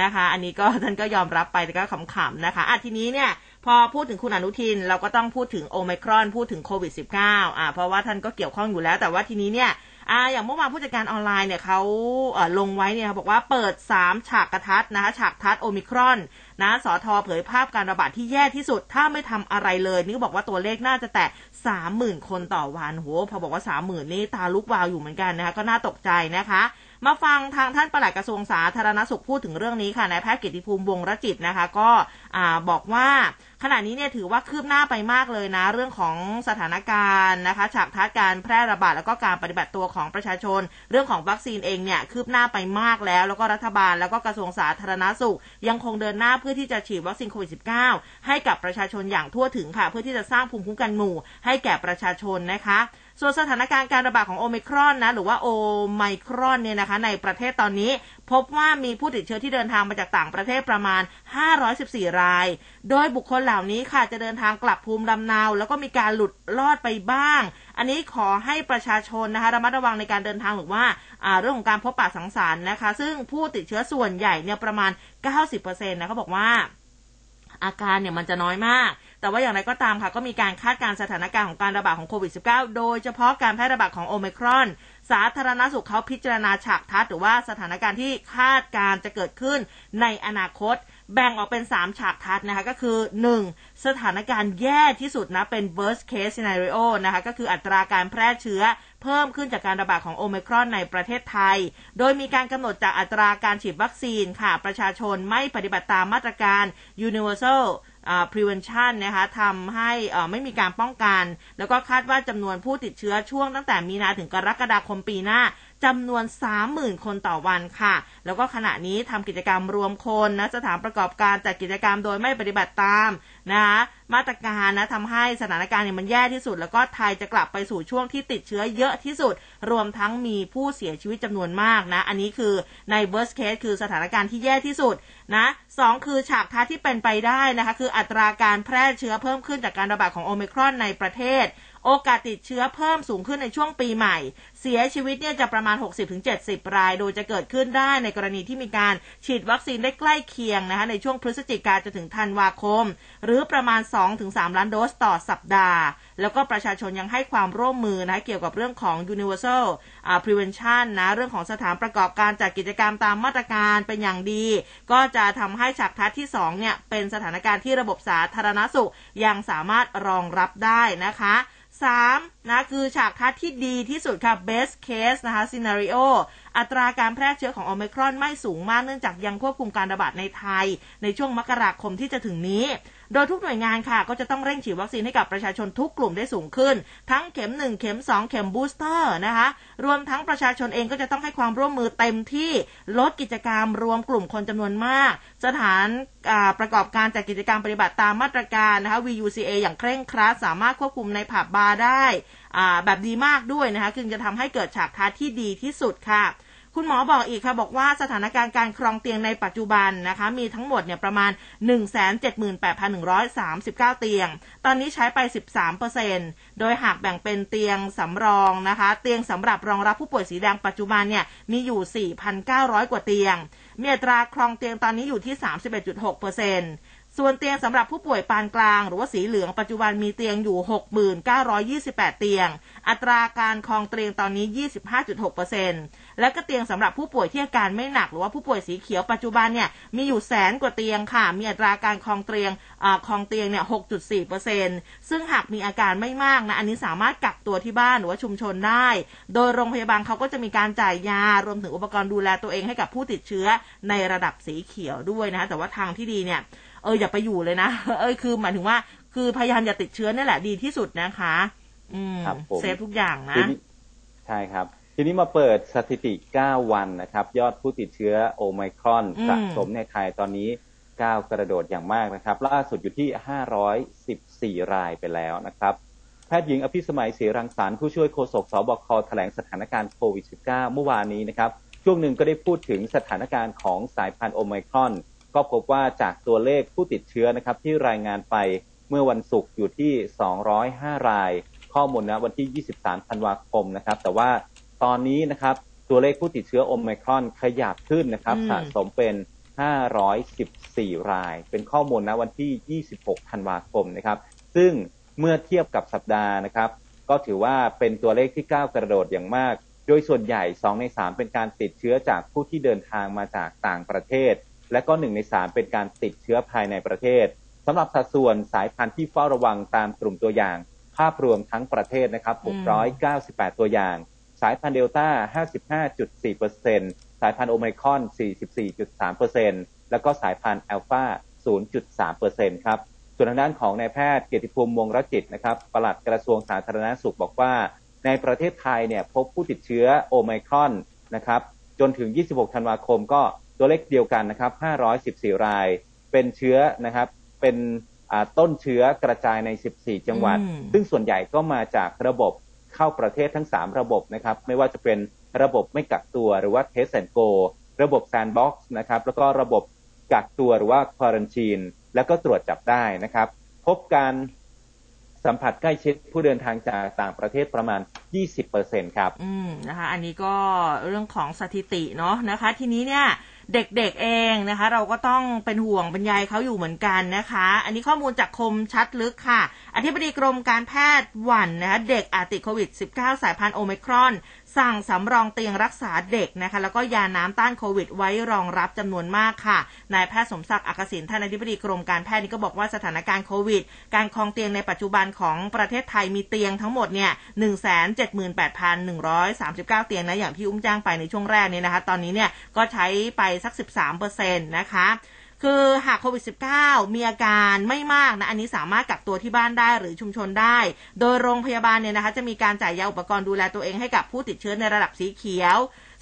นะคะ อันนี้ก็ท่านก็ยอมรับไปแต่ก็ขำๆนะคะอะทีนี้เนี่ยพอพูดถึงคุณอนุทินเราก็ต้องพูดถึงโอไมครอนพูดถึงโควิด -19 อ่าเพราะว่าท่านก็เกี่ยวข้องอยู่แล้ว แต่ว่าทีนี้เนี่ย อ่าอย่างเมื่อวานผู้จัดการออนไลน์เนี่ยเขาเลงไว้เนี่ยบอกว่าเปิด 3 ฉากกระทัดนะคะฉากทัดโอมิครอนนะสอทอเผยภาพการระบาดที่แย่ที่สุด ถ้าไม่ทำอะไรเลยนี่บอกว่าตัวเลขน่าจะแตะสามหมื่นคนต่อวันโหพอบอกว่าสามหมื่นนี่ตาลุกวาวอยู่เหมือนกันนะคะก็น่าตกใจนะคะ มาฟังทางท่านปลัดกระทรวงสาธารณสุขพูดถึงเรื่องนี้ค่ะนายแพทย์กิติภูมิวงรจิตนะคะ ก็อ่าบอกว่า ขณะนี้เนี่ยถือว่าคืบหน้าไปมากเลยนะ เรื่องของสถานการณ์นะคะ ฉากทัดการแพร่ระบาดแล้วก็การปฏิบัติตัวของประชาชน เรื่องของวัคซีนเองเนี่ยคืบหน้าไปมากแล้ว แล้วก็รัฐบาลแล้วก็กระทรวงสาธารณสุข ยังคงเดินหน้าเพื่อที่จะฉีดวัคซีนโควิด -19 ให้กับประชาชนอย่างทั่วถึงค่ะ เพื่อที่จะสร้างภูมิคุ้มกันหมู่ให้แก่ประชาชนนะคะ ส่วนสถานการณ์การระบาดของโอมิครอนนะหรือว่าโอไมครอนเนี่ยนะคะในประเทศตอนนี้ พบว่ามีผู้ติดเชื้อที่เดินทางมาจากต่างประเทศประมาณ 514 ราย โดยบุคคลเหล่านี้ค่ะจะเดินทางกลับภูมิลำเนา แล้วก็มีการหลุดลอดไปบ้าง อันนี้ขอให้ประชาชนนะคะระมัดระวังในการเดินทางหรือว่าเรื่องของการพบปะสังสรรค์นะคะ ซึ่งผู้ติดเชื้อส่วนใหญ่เนี่ยประมาณ 90%นะเขาบอกว่าอาการเนี่ยมันจะน้อยมาก แต่ว่าอย่างไรก็ตามค่ะก็มีการคาดการสถานการณ์ของการระบาดของโควิด -19 โดยเฉพาะการแพร่ระบาดของโอมครอน สาธารณสุขเขาพิจารณาฉากทัดหรือว่าสถานการณ์ที่คาดการจะเกิดขึ้นในอนาคต แบ่งออกเป็น 3 ฉากทัดนะคะก็คือ 1. สถานการณ์แย่ที่สุดนะเป็น worst case scenario นะคะก็คืออัตราการแพร่เชื้อเพิ่มขึ้นจากการระบาดของโอมครอนในประเทศไทย โดยมีการกำหนดจากอัตราการฉีดวัคซีนค่ะ ประชาชนไม่ปฏิบัติตามมาตรการ universal prevention นะคะทำให้ไม่มีการป้องกัน แล้วก็คาดว่าจำนวนผู้ติดเชื้อช่วงตั้งแต่มีนาถึงกรกฎาคมปีหน้า จำนวน 30,000 คนต่อวันค่ะ แล้วก็ขณะนี้ทำกิจกรรมรวมคนนะสถานประกอบการจัดกิจกรรมโดยไม่ปฏิบัติตามนะคะมาตรการนะทำให้สถานการณ์เนี่ยมันแย่ที่สุด แล้วก็ไทยจะกลับไปสู่ช่วงที่ติดเชื้อเยอะที่สุด รวมทั้งมีผู้เสียชีวิตจำนวนมากนะ อันนี้คือใน worst case คือสถานการณ์ที่แย่ที่สุดนะสองคือฉากทัศที่เป็นไปได้นะคะ คืออัตราการแพร่เชื้อเพิ่มขึ้นจากการระบาดของโอมิครอนในประเทศ โอกาสติดเชื้อเพิ่มสูงขึ้นในช่วงปีใหม่ เสียชีวิตเนี่ยจะประมาณ 60-70 ราย โดยจะเกิดขึ้นได้ในกรณีที่มีการฉีดวัคซีนได้ใกล้เคียงนะคะในช่วงพฤศจิกาจนถึงธันวาคม หรือประมาณ 2-3 ล้านโดสต่อสัปดาห์ แล้วก็ประชาชนยังให้ความร่วมมือนะเกี่ยวกับเรื่องของ universal prevention นะเรื่องของสถานประกอบการจัดกิจกรรมตามมาตรการเป็นอย่างดี ก็จะทำให้ฉากทัศน์ที่2เนี่ยเป็นสถานการณ์ที่ระบบสาธารณสุขยังสามารถรองรับได้นะคะ 3 นะคือฉากคัดที่ดีที่สุดค่ะ best case นะคะ scenario อัตราการแพร่เชื้อของโอมครอนไม่สูงมากเนื่องจากยังควบคุมการระบาดในไทย ในช่วงมกราคมที่จะถึงนี้ โดยทุกหน่วยงานค่ะ ก็จะต้องเร่งฉีดวัคซีนให้กับประชาชนทุกกลุ่มได้สูงขึ้น ทั้งเข็ม 1 เข็ม 2 เข็มบูสเตอร์นะคะ รวมทั้งประชาชนเองก็จะต้องให้ความร่วมมือเต็มที่ลดกิจกรรมรวมกลุ่มคนจำนวนมาก สถานประกอบการจัดกิจกรรมปฏิบัติตามมาตรการนะคะ VUCA อย่างเคร่งครัดสามารถควบคุมในผับบาร์ได้แบบดีมากด้วยนะคะคือจะทำให้เกิดฉากทัศน์ที่ดีที่สุดค่ะ คุณหมอบอกอีกค่ะบอกว่าสถานการณ์การครองเตียงในปัจจุบันนะคะมีทั้งหมดเนี่ยประมาณ 178,139 เตียง ตอนนี้ใช้ไป 13%โดยหากแบ่งเป็นเตียงสำรองนะคะ เตียงสำหรับรองรับผู้ป่วยสีแดงปัจจุบันเนี่ยมีอยู่ 4,900 กว่าเตียง มีอัตราครองเตียงตอนนี้อยู่ที่ 31.6% ส่วนเตียงสำหรับผู้ป่วยปานกลาง หรือว่าสีเหลืองปัจจุบันมีเตียงอยู่ 6,928 เตียง อัตราการครองเตียงตอนนี้ 25.6%และก็เตียงสำหรับผู้ป่วยที่อาการไม่หนัก หรือว่าผู้ป่วยสีเขียวปัจจุบันเนี่ยมีอยู่แสนกว่าเตียงค่ะ มีอัตราการครองเตียงครองเตียงเนี่ย 6.4%ซึ่งหากมีอาการไม่มากนะอันนี้สามารถกักตัวที่บ้านหรือว่าชุมชนได้ โดยโรงพยาบาลเขาก็จะมีการจ่ายยารวมถึงอุปกรณ์ดูแลตัวเองให้กับผู้ติดเชื้อในระดับสีเขียวด้วยนะคะแต่ว่าทางที่ดีเนี่ย เอออย่าไปอยู่เลยนะเออคือหมายถึงว่า คือพยายามอย่าติดเชื้อนี่แหละดีที่สุดนะคะ อืมเซฟทุกอย่างนะใช่ครับ ทีนี้มาเปิดสถิติ 9 วันนะครับ ยอดผู้ติดเชื้อโอไมครอนสะสมในไทยตอนนี้ก้าวกระโดดอย่างมากนะครับ ล่าสุดอยู่ที่ 514 รายไปแล้วนะครับ แพทย์หญิงอภิสมัยเสรังสารผู้ช่วยโฆษกสบคแถลงสถานการณ์โควิด -19 เมื่อวานนี้นะครับ ช่วงหนึ่งก็ได้พูดถึงสถานการณ์ของสายพันธุ์โอไมครอน ก็พบว่าจากตัวเลขผู้ติดเชื้อนะครับที่รายงานไปเมื่อวันศุกร์อยู่ที่ 205 ราย ข้อมูลนะวันที่ 23 ธันวาคมนะครับ แต่ว่าตอนนี้นะครับตัวเลขผู้ติดเชื้อโอมครอนขยับขึ้นนะครับสะสมเป็น 514 ราย เป็นข้อมูลนะวันที่ 26 ธันวาคมนะครับ ซึ่งเมื่อเทียบกับสัปดาห์นะครับ ก็ถือว่าเป็นตัวเลขที่ก้าวกระโดดอย่างมาก โดยส่วนใหญ่ 2 ใน 3 เป็นการติดเชื้อจากผู้ที่เดินทางมาจากต่างประเทศ และก็หนึ่งในสามเป็นการติดเชื้อภายในประเทศสำหรับสัดส่วนสายพันธุ์ที่เฝ้าระวังตามกลุ่มตัวอย่าง ภาพรวมทั้งประเทศนะครับ 698 ตัวอย่าง สายพันธุ์เดลต้า 55.4%สายพันธุ์โอไมครอน 44.3%แล้วก็สายพันธุ์แอลฟา0.3%ครับ ส่วนทางด้านของนายแพทย์เกียรติภูมิวงรจิตนะครับปลัดกระทรวงสาธารณสุขบอกว่า ในประเทศไทยเนี่ยพบผู้ติดเชื้อโอไมครอนนะครับ จนถึง 26 ธันวาคมก็ ตัวเลขเดียวกันนะครับ 514 ราย เป็นเชื้อนะครับ เป็นต้นเชื้อกระจายใน 14 จังหวัด ซึ่งส่วนใหญ่ก็มาจากระบบเข้าประเทศทั้ง 3 ระบบนะครับ ไม่ว่าจะเป็นระบบไม่กักตัวหรือว่า Test and Go ระบบ Sandbox นะครับ แล้วก็ระบบกักตัวหรือว่า Quarantine แล้วก็ตรวจจับได้นะครับ พบการสัมผัสใกล้ชิดผู้เดินทางจากต่างประเทศประมาณ 20%ครับ อืมนะคะ อันนี้ก็เรื่องของสถิติเนาะนะคะ ทีนี้เนี่ย เด็กๆเองนะคะ เราก็ต้องเป็นห่วงบรรยายเขาอยู่เหมือนกันนะคะ อันนี้ข้อมูลจากคมชัดลึกค่ะ อธิบดีกรมการแพทย์หวันนะคะเด็กอาจติดโควิด -19 สายพันธุ์โอมิครอนสั่งสำรองเตียงรักษาเด็กนะคะ แล้วก็ยาน้ำต้านโควิด ไว้รองรับจำนวนมากค่ะนายแพทย์สมศักดิ์อักษิณท่านอธิบดีกรมการแพทย์นี่ก็บอกว่าสถานการณ์โควิด การคลองเตียงในปัจจุบันของประเทศไทยมีเตียงทั้งหมดเนี่ยหนึ่งแสนเจ็ดหมื่นแปดพันหนึ่งร้อยสามสิบเก้าเตียงนะอย่างที่อุ้มจ้างไปในช่วงแรกนี้นะคะ ตอนนี้เนี่ยก็ใช้ไปสักสิบสามเปอร์เซ็นต์นะคะ คือหากโควิด -19 มีอาการไม่มากนะอันนี้สามารถกักตัวที่บ้านได้หรือชุมชนได้ โดยโรงพยาบาลเนี่ยนะคะจะมีการจ่ายยาอุปกรณ์ดูแลตัวเองให้กับผู้ติดเชื้อในระดับสีเขียว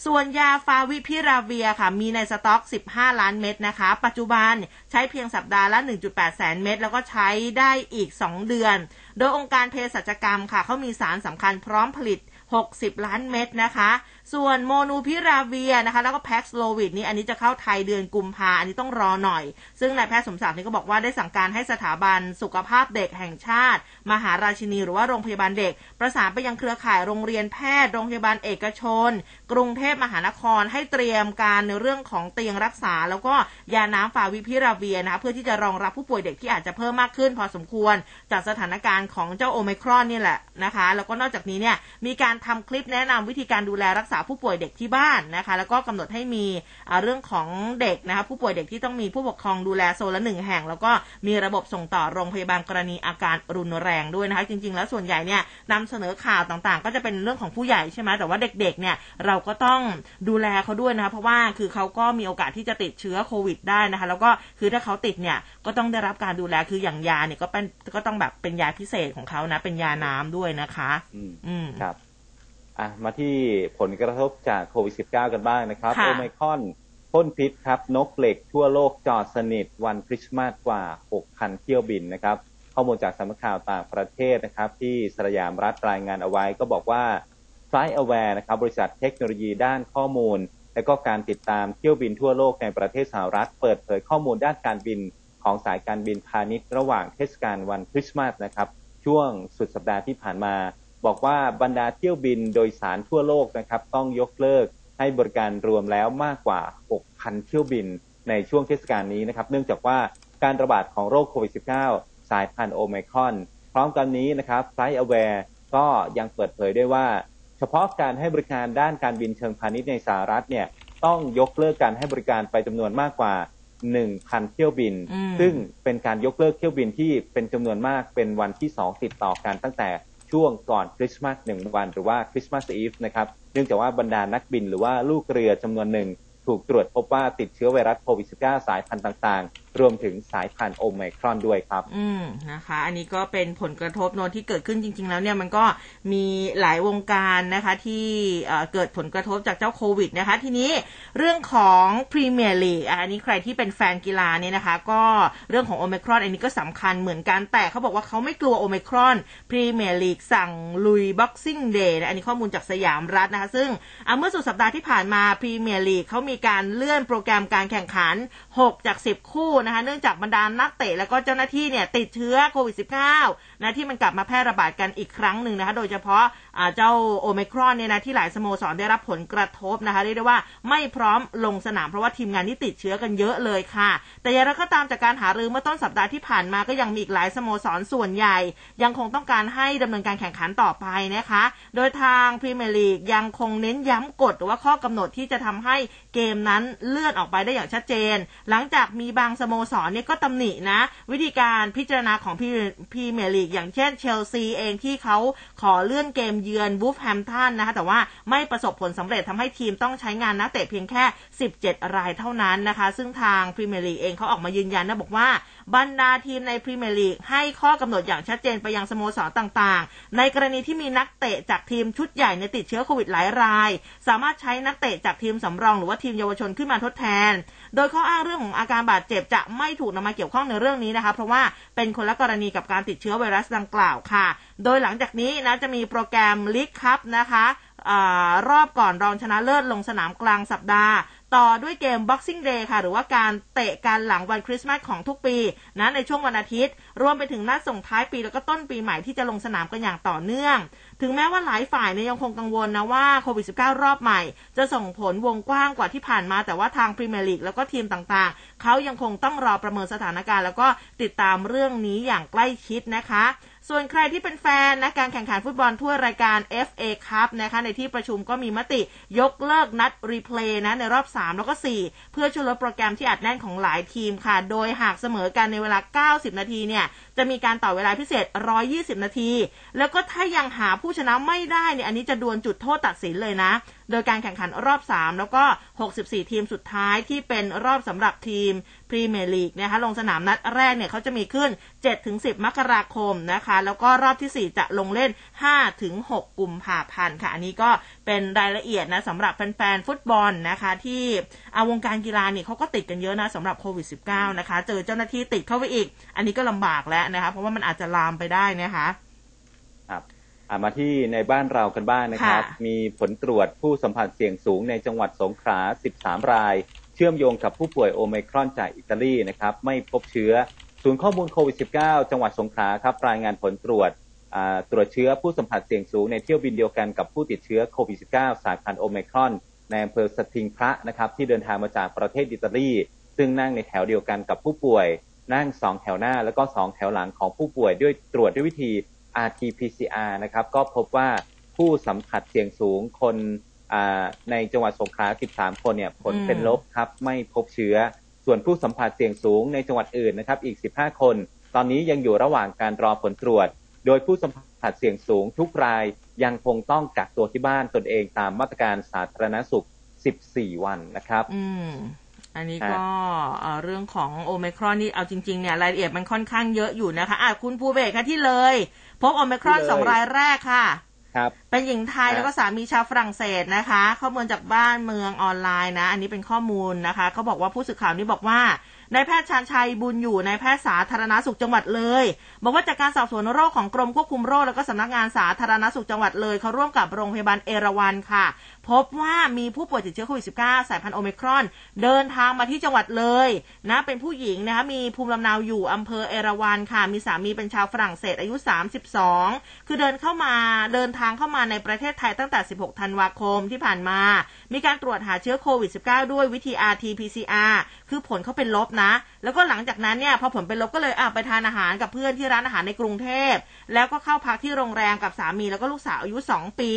ส่วนยาฟาวิพิราเวียค่ะมีในสต็อก 15 ล้านเม็ดนะคะ ปัจจุบันใช้เพียงสัปดาห์ละ 1.8 แสนเม็ดแล้วก็ใช้ได้อีก 2 เดือน โดยองค์การเภสัชกรรมค่ะเขามีสารสำคัญพร้อมผลิต 60 ล้านเม็ดนะคะ ส่วนโมนูพิราเวียนะคะ แล้วก็แพ็กสโลวิดนี่อันนี้จะเข้าไทยเดือนกุมภาอันนี้ต้องรอหน่อย ซึ่งนายแพทย์สมศักดิ์นี่ก็บอกว่าได้สั่งการให้สถาบันสุขภาพเด็กแห่งชาติ มหาราชินีหรือว่าโรงพยาบาลเด็ก ประสานไปยังเครือข่ายโรงเรียนแพทย์โรงพยาบาลเอกชน กรุงเทพมหานครให้เตรียมการในเรื่องของเตียงรักษา แล้วก็ยาน้ำฟาวิพิราเวียนะคะเพื่อที่จะรองรับผู้ป่วยเด็กที่อาจจะเพิ่มมากขึ้น พอสมควรจากสถานการณ์ของเจ้าโอไมครอนนี่แหละนะคะ แล้วก็นอกจากนี้เนี่ยมีการทำคลิปแนะนำวิธีการดูแลรักษาผู้ป่วยเด็กที่บ้านนะคะ แล้วก็กำหนดให้มีเรื่องของเด็กนะคะผู้ป่วยเด็กที่ต้องมีผู้ปกครองดูแลโซนละหนึ่งแห่ง แล้วก็มีระบบส่งต่อโรงพยาบาลกรณีอาการรุนแรงด้วยนะคะ จริง ๆ แล้วส่วนใหญ่เนี่ยนำเสนอข่าวต่างๆ ก็จะเป็นเรื่องของผู้ใหญ่ใช่ไหมแต่ว่าเด็กๆเนี่ยเราก็ต้องดูแลเขาด้วยนะคะเพราะว่าคือเขาก็มีโอกาสที่จะติดเชื้อโควิด ได้นะคะ แล้วก็คือถ้าเขาติดเนี่ยก็ต้องได้รับการดูแลคืออย่างยาเนี่ยก็เป็นก็ต้องแบบเป็นยาพิเศษของเขานะ เป็นยาน้ำด้วยนะคะ อืมอืมครับ อะมาที่ผลกระทบจากโควิด -19 กันบ้างนะครับค่ะโอไมครอนพ่นพิษครับ นกเหล็กทั่วโลกจอดสนิทวันคริสต์มาสกว่า 6,000 เที่ยวบินนะครับ ข้อมูลจากสำนักข่าวต่างประเทศนะครับ ที่สยามรัฐรายงานเอาไว้ก็บอกว่า Fly Aware นะครับบริษัทเทคโนโลยีด้านข้อมูล และก็การติดตามเที่ยวบินทั่วโลกในประเทศสหรัฐ เปิดเผยข้อมูลด้านการบินของสายการบินพาณิชย์ระหว่างเทศกาลวันคริสต์มาสนะครับ ช่วงสุดสัปดาห์ที่ผ่านมา บอกว่าบรรดาเที่ยวบินโดยสารทั่วโลกนะครับ ต้องยกเลิกให้บริการรวมแล้วมากกว่า 6,000 เที่ยวบินในช่วงเทศกาลนี้นะครับ เนื่องจากว่าการระบาดของโรคโควิด -19 สายพันธุ์โอไมครอน พร้อมกันนี้นะครับ Flight Aware ก็ยังเปิดเผยด้วยว่า เฉพาะการให้บริการด้านการบินเชิงพาณิชย์ในสหรัฐเนี่ยต้องยกเลิกการให้บริการไปจำนวนมากกว่า 1,000 เที่ยวบินอืมซึ่งเป็นการยกเลิกเที่ยวบินที่เป็นจำนวนมากเป็นวันที่ 2 ติดต่อกันตั้งแต่ ช่วงก่อนคริสต์มาสหนึ่งวันหรือว่าคริสต์มาสอีฟนะครับเนื่องจากว่าบรรดานักบินหรือว่าลูกเรือจำนวนหนึ่งถูกตรวจพบว่าติดเชื้อไวรัสโควิด -19 สายพันธุ์ต่าง รวมถึงสายพันธุ์โอไมครอนด้วยครับ อืมนะคะ อันนี้ก็เป็นผลกระทบโนนที่เกิดขึ้นจริง ๆ แล้วเนี่ยมันก็มีหลายวงการนะคะที่เกิดผลกระทบจากเจ้าโควิดนะคะ ทีนี้เรื่องของพรีเมียร์ลีกอันนี้ใครที่เป็นแฟนกีฬาเนี่ยนะคะ ก็เรื่องของโอมิครอนอันนี้ก็สำคัญเหมือนกันแต่เขาบอกว่าเขาไม่กลัวโอมิครอนพรีเมียร์ลีกสั่งลุย Boxing Day อันนี้ข้อมูลจากสยามรัฐนะคะ ซึ่งเมื่อสุดสัปดาห์ที่ผ่านมาพรีเมียร์ลีกเขามีการเลื่อนโปรแกรมการแข่งขัน 6 จาก 10 คู่นะคะ เนื่องจากบรรดานักเตะแล้วก็เจ้าหน้าที่เนี่ยติดเชื้อโควิด -19 นะที่มันกลับมาแพร่ระบาดกันอีกครั้งหนึ่งนะคะ โดยเฉพาะเจ้าโอไมครอนเนี่ยนะที่หลายสโมสรได้รับผลกระทบนะคะเรียกได้ว่าไม่พร้อมลงสนามเพราะว่าทีมงานที่ติดเชื้อกันเยอะเลยค่ะ แต่อย่างไรก็ตามจากการหารือเมื่อต้นสัปดาห์ที่ผ่านมาก็ยังมีอีกหลายสโมสรส่วนใหญ่ ยังคงต้องการให้ดำเนินการแข่งขันต่อไปนะคะ โดยทางพรีเมียร์ลีกยังคงเน้นย้ำกฎหรือว่าข้อกำหนดที่จะทำให้เกมนั้นเลื่อนออกไปได้อย่างชัดเจน หลังจากมีบางสโมสรเนี่ยก็ตำหนินะ วิธีการพิจารณาของพรีพรีเมียร์ลีกอย่างเช่นเชลซีเองที่เขาขอเลื่อนเกมเยือนวูล์ฟแฮมป์ตันนะคะแต่ว่าไม่ประสบผลสำเร็จทำให้ทีมต้องใช้งานนักเตะเพียงแค่ 17 รายเท่านั้นนะคะ ซึ่งทางพรีเมียร์ลีกเองเขาออกมายืนยันนะบอกว่าบรรดาทีมในพรีเมียร์ลีกให้ข้อกำหนดอย่างชัดเจนไปยังสโมสรต่างๆ ในกรณีที่มีนักเตะจากทีมชุดใหญ่ในติดเชื้อโควิดหลายราย สามารถใช้นักเตะจากทีมสำรองหรือว่าทีมเยาวชนขึ้นมาทดแทน โดยข้ออ้างเรื่องของอาการบาดเจ็บจะไม่ถูกนำมาเกี่ยวข้องในเรื่องนี้นะคะ เพราะว่าเป็นคนละกรณีกับการติดเชื้อไวรัสดังกล่าวค่ะ โดยหลังจากนี้นะจะมีโปรแกรมลิกคัพนะคะอรอบก่อนรองชนะเลิศลงสนามกลางสัปดาห์ ต่อด้วยเกม Boxing Day ค่ะ หรือว่าการเตะกันหลังวันคริสต์มาสของทุกปีนะในช่วงวันอาทิตย์ รวมไปถึงนัดส่งท้ายปีแล้วก็ต้นปีใหม่ที่จะลงสนามกันอย่างต่อเนื่อง ถึงแม้ว่าหลายฝ่ายเนี่ยยังคงกังวลนะว่าโควิด -19 รอบใหม่ จะส่งผลวงกว้างกว่าที่ผ่านมา แต่ว่าทางพรีเมียร์ลีกแล้วก็ทีมต่างๆ เขายังคงต้องรอประเมินสถานการณ์ แล้วก็ติดตามเรื่องนี้อย่างใกล้ชิดนะคะ ส่วนใครที่เป็นแฟนนะการแข่งขันฟุตบอลทั่วรายการ FA Cup นะคะในที่ประชุมก็มีมติยกเลิกนัด replay นะในรอบ 3 แล้วก็ 4 เพื่อช่วยลดโปรแกรมที่อัดแน่นของหลายทีมค่ะ โดยหากเสมอกันในเวลา 90 นาทีเนี่ยจะมีการต่อเวลาพิเศษ 120 นาที แล้วก็ถ้ายังหาผู้ชนะไม่ได้เนี่ยอันนี้จะดวลจุดโทษตัดสินเลยนะ โดยการแข่งขันรอบ 3 แล้วก็ 64 ทีมสุดท้ายที่เป็นรอบสำหรับทีมพรีเมียร์ลีกนะคะลงสนามนัดแรกเนี่ยเขาจะมีขึ้น 7-10 มกราคมนะคะ แล้วก็รอบที่ 4 จะลงเล่น 5-6 กุมภาพันธ์ค่ะ อันนี้ก็เป็นรายละเอียดนะสำหรับแฟนๆ ฟุตบอลนะคะที่อาวงการกีฬาเนี่ยเขาก็ติดกันเยอะนะสำหรับโควิด -19 นะคะ เจอเจ้าหน้าที่ติดเข้าไปอีก อันนี้ก็ลำบากแล้วนะคะ เพราะว่ามันอาจจะลามไปได้นะคะ ครับมาที่ในบ้านเรากันบ้างนะครับ มีผลตรวจผู้สัมผัสเสี่ยงสูงในจังหวัดสงขลา 13 ราย เชื่อมโยงกับผู้ป่วยโอไมครอนจากอิตาลีนะครับ ไม่พบเชื้อ ศูนย์ข้อมูลโควิด -19 จังหวัดสงขลาครับ รายงานผลตรวจตรวจเชื้อผู้สัมผัสเสี่ยงสูงในเที่ยวบินเดียวกันกับผู้ติดเชื้อโควิด -19 สายพันธุ์โอไมครอน ในอำเภอสติงพระนะครับ ที่เดินทางมาจากประเทศอิตาลี ซึ่งนั่งในแถวเดียวกันกับผู้ป่วย นั่ง2แถวหน้าแล้วก็2แถวหลังของผู้ป่วยด้วยตรวจด้วยวิธี RT-PCR นะครับ ก็พบว่าผู้สัมผัสเสี่ยงสูงคนในจังหวัดสงขลา 13 คนเนี่ยผลเป็นลบครับ ไม่พบเชื้อ ส่วนผู้สัมผัสเสี่ยงสูงในจังหวัดอื่นนะครับ อีก 15 คน ตอนนี้ยังอยู่ระหว่างการรอผลตรวจ โดยผู้สัมผัสเสี่ยงสูงทุกรายยังคงต้องกักตัวที่บ้านตนเองตามมาตรการสาธารณสุข 14 วันนะครับอืมอันนี้ก็เรื่องของโอเมครอนนี่เอาจริงๆเนี่ยรายละเอียดมันค่อนข้างเยอะอยู่นะคะอะคุณภูเบศค่ะที่เลย พบโอเมครอนสองรายแรกค่ะครับเป็นหญิงไทยแล้วก็สามีชาวฝรั่งเศสนะคะ ข้อมูลจากบ้านเมืองออนไลน์นะ อันนี้เป็นข้อมูลนะคะเขาบอกว่าผู้สื่อข่าวนี้บอกว่านายแพทย์ชานชัยบุญอยู่นายแพทย์สาธารณสุขจังหวัดเลย บอกว่าจากการสอบสวนโรคของกรมควบคุมโรคแล้วก็สำนักงานสาธารณสุขจังหวัดเลยเขาร่วมกับโรงพยาบาลเอราวันค่ะ พบว่ามีผู้ป่วยติดเชื้อโควิด -19 สายพันธุ์โอเมิครอน เดินทางมาที่จังหวัดเลยนะเป็นผู้หญิงนะคะมีภูมิลำเนาอยู่อำเภอเอราวันค่ะ มีสามีเป็นชาวฝรั่งเศสอายุ 32 คือเดินเข้ามาเดินทางเข้ามาในประเทศไทยตั้งแต่ 16 ธันวาคมที่ผ่านมา มีการตรวจหาเชื้อโควิด -19 ด้วยวิธี RT-PCR คือผลเขาเป็นลบนะ แล้วก็หลังจากนั้นเนี่ยพอผลเป็นลบก็เลยอ่าไปทานอาหารกับเพื่อนที่ร้านอาหารในกรุงเทพ แล้วก็เข้าพักที่โรงแรมกับสามีแล้วก็ลูกสาวอายุ 2 ปี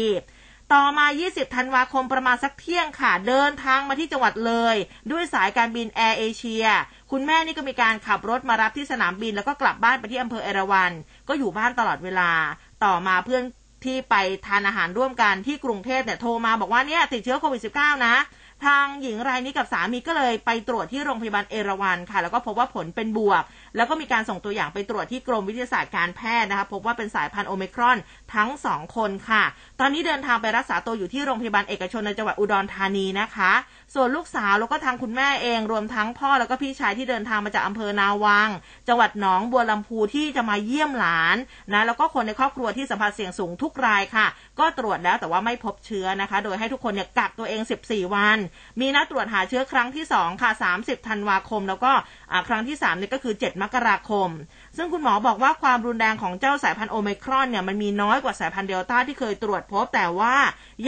ต่อมา 20 ธันวาคมประมาณสักเที่ยงค่ะ เดินทางมาที่จังหวัดเลย ด้วยสายการบินแอร์เอเชีย คุณแม่นี่ก็มีการขับรถมารับที่สนามบิน แล้วก็กลับบ้านไปที่อำเภอเอราวัน ก็อยู่บ้านตลอดเวลา ต่อมาเพื่อนที่ไปทานอาหารร่วมกันที่กรุงเทพเนี่ยโทรมาบอกว่าเนี่ยติดเชื้อโควิด -19 นะ ทางหญิงรายนี้กับสามีก็เลยไปตรวจที่โรงพยาบาลเอราวันค่ะ แล้วก็พบว่าผลเป็นบวกแล้วก็มีการส่งตัวอย่างไปตรวจที่กรมวิทยาศาสตร์การแพทย์นะคะพบว่าเป็นสายพันธุ์โอเมิครอนทั้งสองคนค่ะ ตอนนี้เดินทางไปรักษาตัวอยู่ที่โรงพยาบาลเอกชนในจังหวัดอุดรธานีนะคะ ส่วนลูกสาวแล้วก็ทางคุณแม่เองรวมทั้งพ่อแล้วก็พี่ชายที่เดินทางมาจากอำเภอนาวัง จังหวัดหนองบัวลำพูที่จะมาเยี่ยมหลานนะแล้วก็คนในครอบครัวที่สัมผัสเสี่ยงสูงทุกรายค่ะ ก็ตรวจแล้วแต่ว่าไม่พบเชื้อนะคะ โดยให้ทุกคนเนี่ยกักตัวเอง 14 วัน มีนัดตรวจหาเชื้อครั้งที่ 2 ค่ะ 30 ธันวาคม แล้วก็ครั้งที่3นี่ก็คือ 7 มกราคม ซึ่งคุณหมอบอกว่าความรุนแรงของเจ้าสายพันธุ์โอมิครอนเนี่ยมันมีน้อยกว่าสายพันธุ์เดลต้าที่เคยตรวจพบ แต่ว่า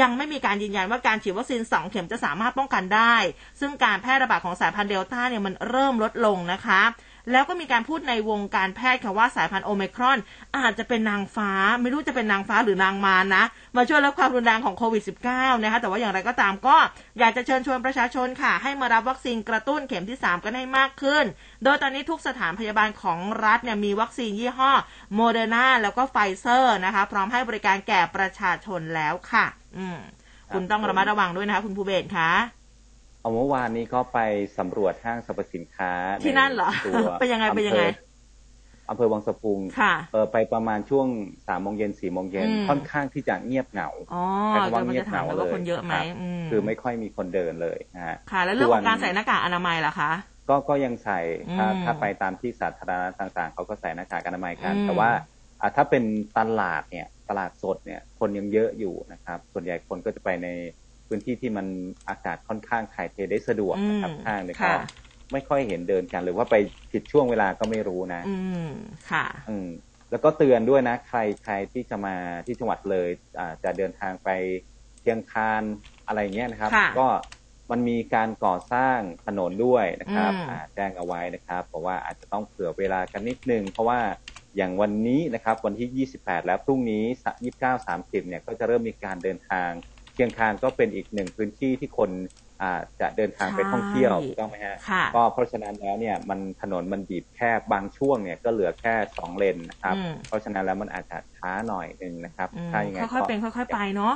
ยังไม่มีการยืนยันว่าการฉีดวัคซีน 2 เข็มจะสามารถป้องกันได้ ซึ่งการแพร่ระบาดของสายพันธุ์เดลต้าเนี่ยมันเริ่มลดลงนะคะ แล้วก็มีการพูดในวงการแพทย์ค่ะว่าสายพันธุ์โอเมิครอน อาจจะเป็นนางฟ้า ไม่รู้จะเป็นนางฟ้าหรือนางมารนะ มาช่วยลดความรุนแรงของโควิด -19 นะคะแต่ว่าอย่างไรก็ตามก็อยากจะเชิญชวนประชาชนค่ะ ให้มารับวัคซีนกระตุ้นเข็มที่ 3 กันให้มากขึ้น โดยตอนนี้ทุกสถานพยาบาลของรัฐเนี่ยมีวัคซีนยี่ห้อโมเดอร์นาแล้วก็ไฟเซอร์นะคะ พร้อมให้บริการแก่ประชาชนแล้วค่ะ อืมคุณต้องระมัดระวังด้วยนะคะคุณภูเบศค่ะ เอาเมื่อวานนี้ก็ไปสำรวจห้างสรรพสินค้าที่นั่นเหรอเป็นยังไงเป็นยังไงอำเภอวังสะพุงเออไปประมาณช่วงสามโมงเย็นสี่โมงเย็นค่อนข้างที่จะเงียบเหงาแต่ว่าเงียบเหงาเลยคนเยอะไหมคือไม่ค่อยมีคนเดินเลยนะฮะค่ะ แล้วเรื่องของการใส่หน้ากากอนามัยล่ะคะก็ก็ยังใส่ถ้าอืมถ้าไปตามที่สาธารณะต่างๆเขาก็ใส่หน้ากากอนามัยกันอืมแต่ว่าอ่าถ้าเป็นตลาดเนี่ย ตลาดสดเนี่ย คนยังเยอะอยู่นะครับ ส่วนใหญ่คนก็จะไปใน พื้นที่ที่มันอากาศค่อนข้างถ่ายเทได้สะดวกนะครับอืมห้างเนี่ยก็ค่ะไม่ค่อยเห็นเดินกัน หรือว่าไปผิดช่วงเวลาก็ไม่รู้นะ อืมค่ะ อืมแล้วก็เตือนด้วยนะ ใครใครที่จะมาที่จังหวัดเลยอ่าจะเดินทางไปเชียงคานอะไรเงี้ยนะครับค่ะก็มันมีการก่อสร้างถนนด้วยนะครับอืมอ่าแจ้งเอาไว้นะครับเพราะว่าอาจจะต้องเผื่อเวลากันนิดนึง เพราะว่าอย่างวันนี้นะครับ วันที่ 28 แล้วพรุ่งนี้ 29 30 เนี่ยก็จะเริ่มมีการเดินทาง เชียงคานก็เป็นอีกหนึ่งพื้นที่ที่คนอ่าจะเดินทางไปท่องเที่ยวใช่ถูกต้องไหมฮะค่ะก็เพราะฉะนั้นแล้วเนี่ยมันถนนมันบีบแคบบางช่วงเนี่ยก็เหลือแค่สองเลนนะครับอืมเพราะฉะนั้นแล้วมันอาจจะช้าหน่อยหนึ่งนะครับอืมถ้าอย่างไงค่อยๆเป็นค่อย ๆ ไปเนาะ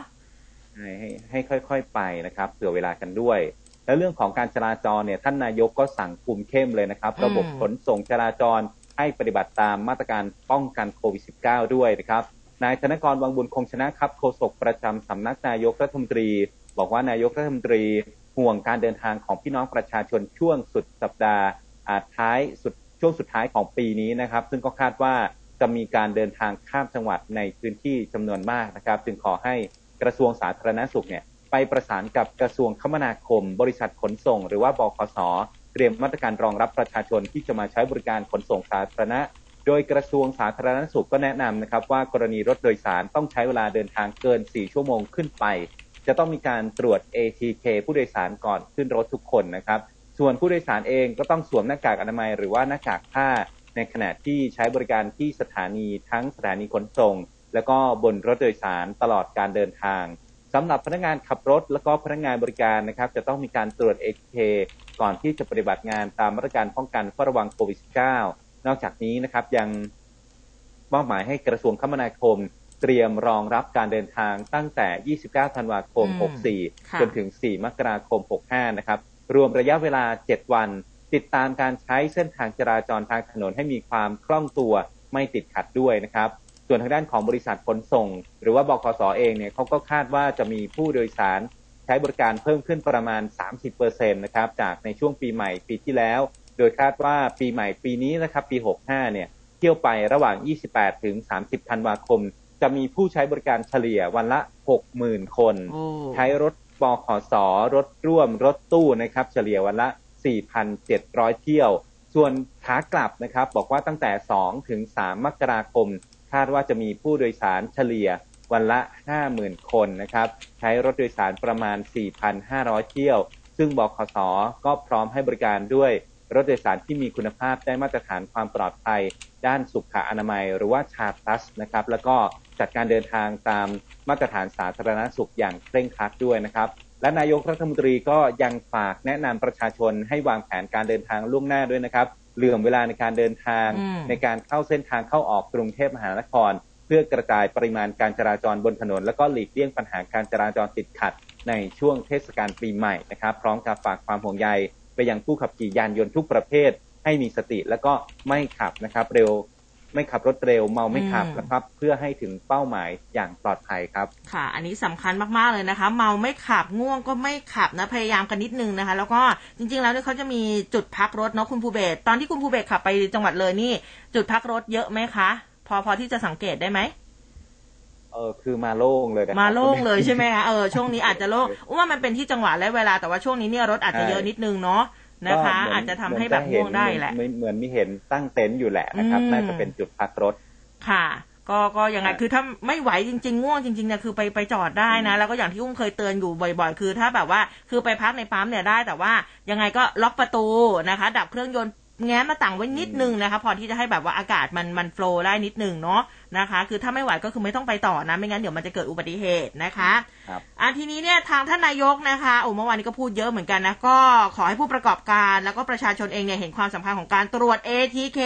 ให้ให้ให้ค่อย ๆ ไปนะครับเผื่อเวลากันด้วย แล้วเรื่องของการจราจรเนี่ยท่านนายกก็สั่งคุมเข้มเลยนะครับอืมระบบขนส่งจราจรให้ปฏิบัติตามมาตรการป้องกันโควิด -19 ด้วยนะครับ นายธนกรวังบุญคงชนะครับโฆษกประจำสำนักนายกรัฐมนตรี บอกว่านายกรัฐมนตรีห่วงการเดินทางของพี่น้องประชาชนช่วงสุดสัปดาห์อาท้ายสุดช่วงสุดท้ายของปีนี้นะครับ ซึ่งก็คาดว่าจะมีการเดินทางข้ามจังหวัดในพื้นที่จำนวนมากนะครับ จึงขอให้กระทรวงสาธารณสุขเนี่ยไปประสานกับกระทรวงคมนาคม บริษัทขนส่ง หรือว่าบขสเตรียมมาตรการรองรับประชาชนที่จะมาใช้บริการขนส่งสาธารณะ โดยกระทรวงสาธารณสุขก็แนะนำนะครับ ว่ากรณีรถโดยสารต้องใช้เวลาเดินทางเกิน 4 ชั่วโมงขึ้นไป จะต้องมีการตรวจ ATK ผู้โดยสารก่อนขึ้นรถทุกคนนะครับ ส่วนผู้โดยสารเองก็ต้องสวมหน้ากากอนามัยหรือว่าหน้ากากผ้า ในขณะที่ใช้บริการที่สถานีทั้งสถานีขนส่ง แล้วก็บนรถโดยสารตลอดการเดินทางสำหรับพนักงานขับรถ แล้วก็พนักงานบริการนะครับ จะต้องมีการตรวจ ATK ก่อนที่จะปฏิบัติงานตามมาตรการป้องกันเฝ้าระวังโควิด -19 นอกจากนี้นะครับยังมอบหมายให้กระทรวงคมนาคม เตรียมรองรับการเดินทางตั้งแต่ 29 ธันวาคมอืมค่ะ64 จนถึง 4 มกราคม 65 นะครับ รวมระยะเวลา 7 วัน ติดตามการใช้เส้นทางจราจรทางถนนให้มีความคล่องตัวไม่ติดขัดด้วยนะครับ ส่วนทางด้านของบริษัทขนส่ง หรือว่าบขสเองเนี่ยเขาก็คาดว่าจะมีผู้โดยสารใช้บริการเพิ่มขึ้นประมาณ 30%นะครับ จากในช่วงปีใหม่ปีที่แล้ว โดยคาดว่าปีใหม่ปีนี้นะครับปี 65 เนี่ยเที่ยวไประหว่าง 28 ถึง 30 ธันวาคม จะมีผู้ใช้บริการเฉลี่ยวันละ 60,000 คนโอ้ใช้รถบขสรถร่วมรถตู้นะครับเฉลี่ยวันละ 4,700 เที่ยว ส่วนขากลับนะครับบอกว่าตั้งแต่ 2 ถึง 3 มกราคม คาดว่าจะมีผู้โดยสารเฉลี่ยวันละ 50,000 คนนะครับใช้รถโดยสารประมาณ 4,500 เที่ยว ซึ่งบขสก็พร้อมให้บริการด้วย รถโดยสารที่มีคุณภาพได้มาตรฐานความปลอดภัย ด้านสุขอนามัย หรือว่าชาพลัสนะครับแล้วก็จัดการเดินทางตามมาตรฐานสาธารณสุขอย่างเคร่งครัดด้วยนะครับ และนายกรัฐมนตรีก็ยังฝากแนะนำประชาชนให้วางแผนการเดินทางล่วงหน้าด้วยนะครับเหลื่อมเวลาในการเดินทางอืมในการเข้าเส้นทางเข้าออกกรุงเทพมหานคร เพื่อกระจายปริมาณการจราจรบนถนน แล้วก็หลีกเลี่ยงปัญหาการจราจรติดขัด ในช่วงเทศกาลปีใหม่นะครับ พร้อมกับฝากความห่วงใย ไปยังผู้ขับขี่ยานยนต์ทุกประเภท ให้มีสติแล้วก็ไม่ขับนะครับเร็วไม่ขับรถเร็วเมาไม่ขับอืมนะครับ เพื่อให้ถึงเป้าหมายอย่างปลอดภัยครับ ค่ะ อันนี้สำคัญมากๆเลยนะคะ เมาไม่ขับง่วงก็ไม่ขับนะพยายามกันนิดนึงนะคะ แล้วก็จริง ๆ แล้วเนี่ยเขาจะมีจุดพักรถเนาะคุณภูเบศรตอนที่คุณภูเบศรขับไปจังหวัดเลยนี่ จุดพักรถเยอะไหมคะ พอพอที่จะสังเกตได้ไหม เออคือมาโล่งเลยนะครับมาโล่งเลยใช่ไหมคะเออช่วงนี้อาจจะโล่งอุ้มว่ามันเป็นที่จังหวะและเวลาแต่ว่าช่วงนี้เนี่ยรถอาจจะเยอะนิดนึงเนาะนะคะก็เหมืนอาจจะทำให้แบบง่วงได้แหละเหมือนเหมือนมีเห็นตั้งเต็นท์อยู่แหละนะครับอืมน่าจะเป็นจุดพักรถค่ะก็ก็ยังไงอะคือถ้าไม่ไหวจริง ๆ ง่วงจริงๆเนี่ยคือไปไปจอดได้นะ แล้วก็อย่างที่อุ้มเคยเตือนอยู่บ่อย ๆ คือ ถ้าแบบว่าคือไปพักในปั๊มเนี่ยได้แต่ว่ายังไงก็ล็อกประตูนะคะ ดับเครื่องยนต์แง้มหน้าต่างไว้นิดนึงนะคะ พอที่จะให้แบบว่าอากาศมันมันโฟล์ได้นิดนึงเนาะ นะคะ คือถ้าไม่ไหวก็คือไม่ต้องไปต่อนะ ไม่งั้นเดี๋ยวมันจะเกิดอุบัติเหตุนะคะครับอะทีนี้เนี่ยทางท่านนายกนะคะโอ้เมื่อวานนี้ก็พูดเยอะเหมือนกันนะ ก็ขอให้ผู้ประกอบการแล้วก็ประชาชนเองเนี่ยเห็นความสำคัญของการตรวจ ATK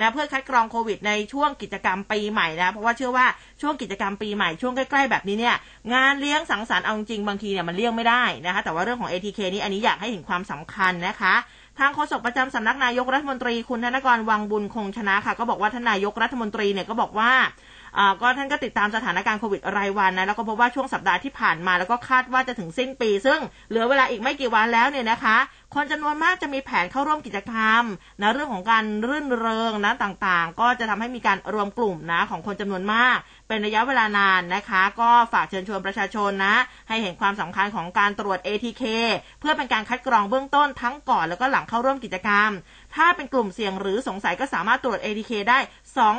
นะเพื่อคัดกรองโควิดในช่วงกิจกรรมปีใหม่นะเพราะว่าเชื่อว่าช่วงกิจกรรมปีใหม่ช่วงใกล้ๆแบบนี้เนี่ยงานเลี้ยงสังสรรค์เอาจริงๆบางทีเนี่ยมันเลี่ยงไม่ได้นะคะแต่ว่าเรื่องของ ATK นี้อันนี้อยากให้เห็นความสำคัญนะคะ ทางโฆษกประจำสำนักนายกรัฐมนตรีคุณธนกรวังบุญคงชนะค่ะ ก็บอกว่าท่านนายกรัฐมนตรีเนี่ยก็บอกว่า ก็ท่านก็ติดตามสถานการณ์โควิดรายวันนะแล้วก็พบว่าช่วงสัปดาห์ที่ผ่านมา แล้วก็คาดว่าจะถึงสิ้นปี ซึ่งเหลือเวลาอีกไม่กี่วันแล้วเนี่ยนะคะ คนจำนวนมากจะมีแผนเข้าร่วมกิจกรรมนะเรื่องของการรื่นเริงนะต่างๆ ก็จะทำให้มีการรวมกลุ่มนะของคนจำนวนมาก เป็นระยะเวลานานนะคะ ก็ฝากเชิญชวนประชาชนนะ ให้เห็นความสำคัญของการตรวจ ATK เพื่อเป็นการคัดกรองเบื้องต้นทั้งก่อนแล้วก็หลังเข้าร่วมกิจกรรม ถ้าเป็นกลุ่มเสี่ยงหรือสงสัยก็สามารถตรวจ ATK ได้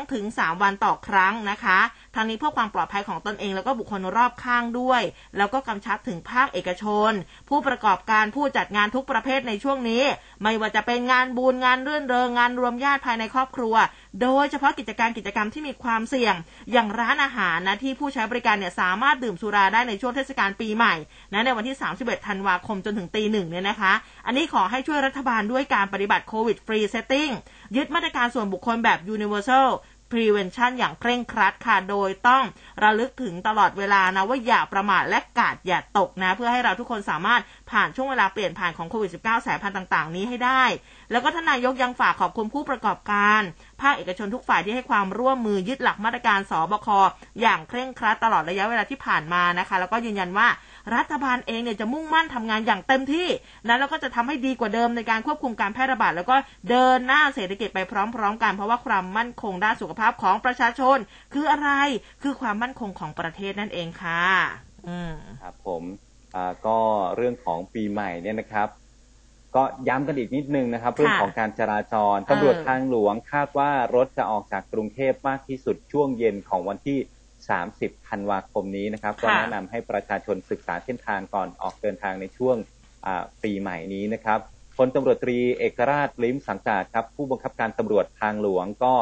2-3 วันต่อครั้งนะคะทางนี้เพื่อความปลอดภัยของตนเอง แล้วก็บุคคลรอบข้างด้วย แล้วก็กำชับถึงภาคเอกชน ผู้ประกอบการผู้จัดงานทุกประเภทในช่วงนี้ ไม่ว่าจะเป็นงานบุญงานเรื่นเริงงานรวมญาติภายในครอบครัว โดยเฉพาะกิจการกิจกรรมที่มีความเสี่ยง อย่างร้านอาหารนะที่ผู้ใช้บริการเนี่ยสามารถดื่มสุราได้ในช่วงเทศกาลปีใหม่นะในวันที่ 31 ธันวาคมจนถึงตีหนึ่งเนี่ยนะคะ อันนี้ขอให้ช่วยรัฐบาลด้วยการปฏิบัติ COVID free setting ยึดมาตรการส่วนบุคคลแบบ universal prevention อย่างเคร่งครัดค่ะ โดยต้องระลึกถึงตลอดเวลานะว่าอย่าประมาทและการ์ดอย่าตกนะ เพื่อให้เราทุกคนสามารถผ่านช่วงเวลาเปลี่ยนผ่านของโควิด -19 สายพันธุ์ต่าง ๆ นี้ให้ได้ แล้วก็ท่านนายกยังฝากขอบคุณผู้ประกอบการ ภาคเอกชนทุกฝ่ายที่ให้ความร่วมมือยึดหลักมาตรการสบคอย่างเคร่งครัดตลอดระยะเวลาที่ผ่านมานะคะ แล้วก็ยืนยันว่า รัฐบาลเองเนี่ยจะมุ่งมั่นทำงานอย่างเต็มที่นะแล้วก็จะทำให้ดีกว่าเดิมในการควบคุมการแพร่ระบาดแล้วก็เดินหน้าเศรษฐกิจไปพร้อม ๆ กันเพราะว่าความมั่นคงด้านสุขภาพของประชาชน คืออะไรคือความมั่นคงของประเทศนั่นเองค่ะ อืมครับผมอ่าก็เรื่องของปีใหม่เนี่ยนะครับ ก็ย้ำกันอีกนิดนึงนะครับ เรื่องของการจราจรตำรวจทางหลวงคาดว่ารถจะออกจากกรุงเทพมากที่สุดช่วงเย็นของวันที่ 30ธันวาคมนี้นะครับก็แนะนำให้ประชาชนศึกษาเส้นทางก่อนออกเดินทางในช่วงปีใหม่นี้นะครับพลตำรวจตรีเอกราชลิ้มสังกาดครับ ผู้บังคับการตำรวจทางหลวงก็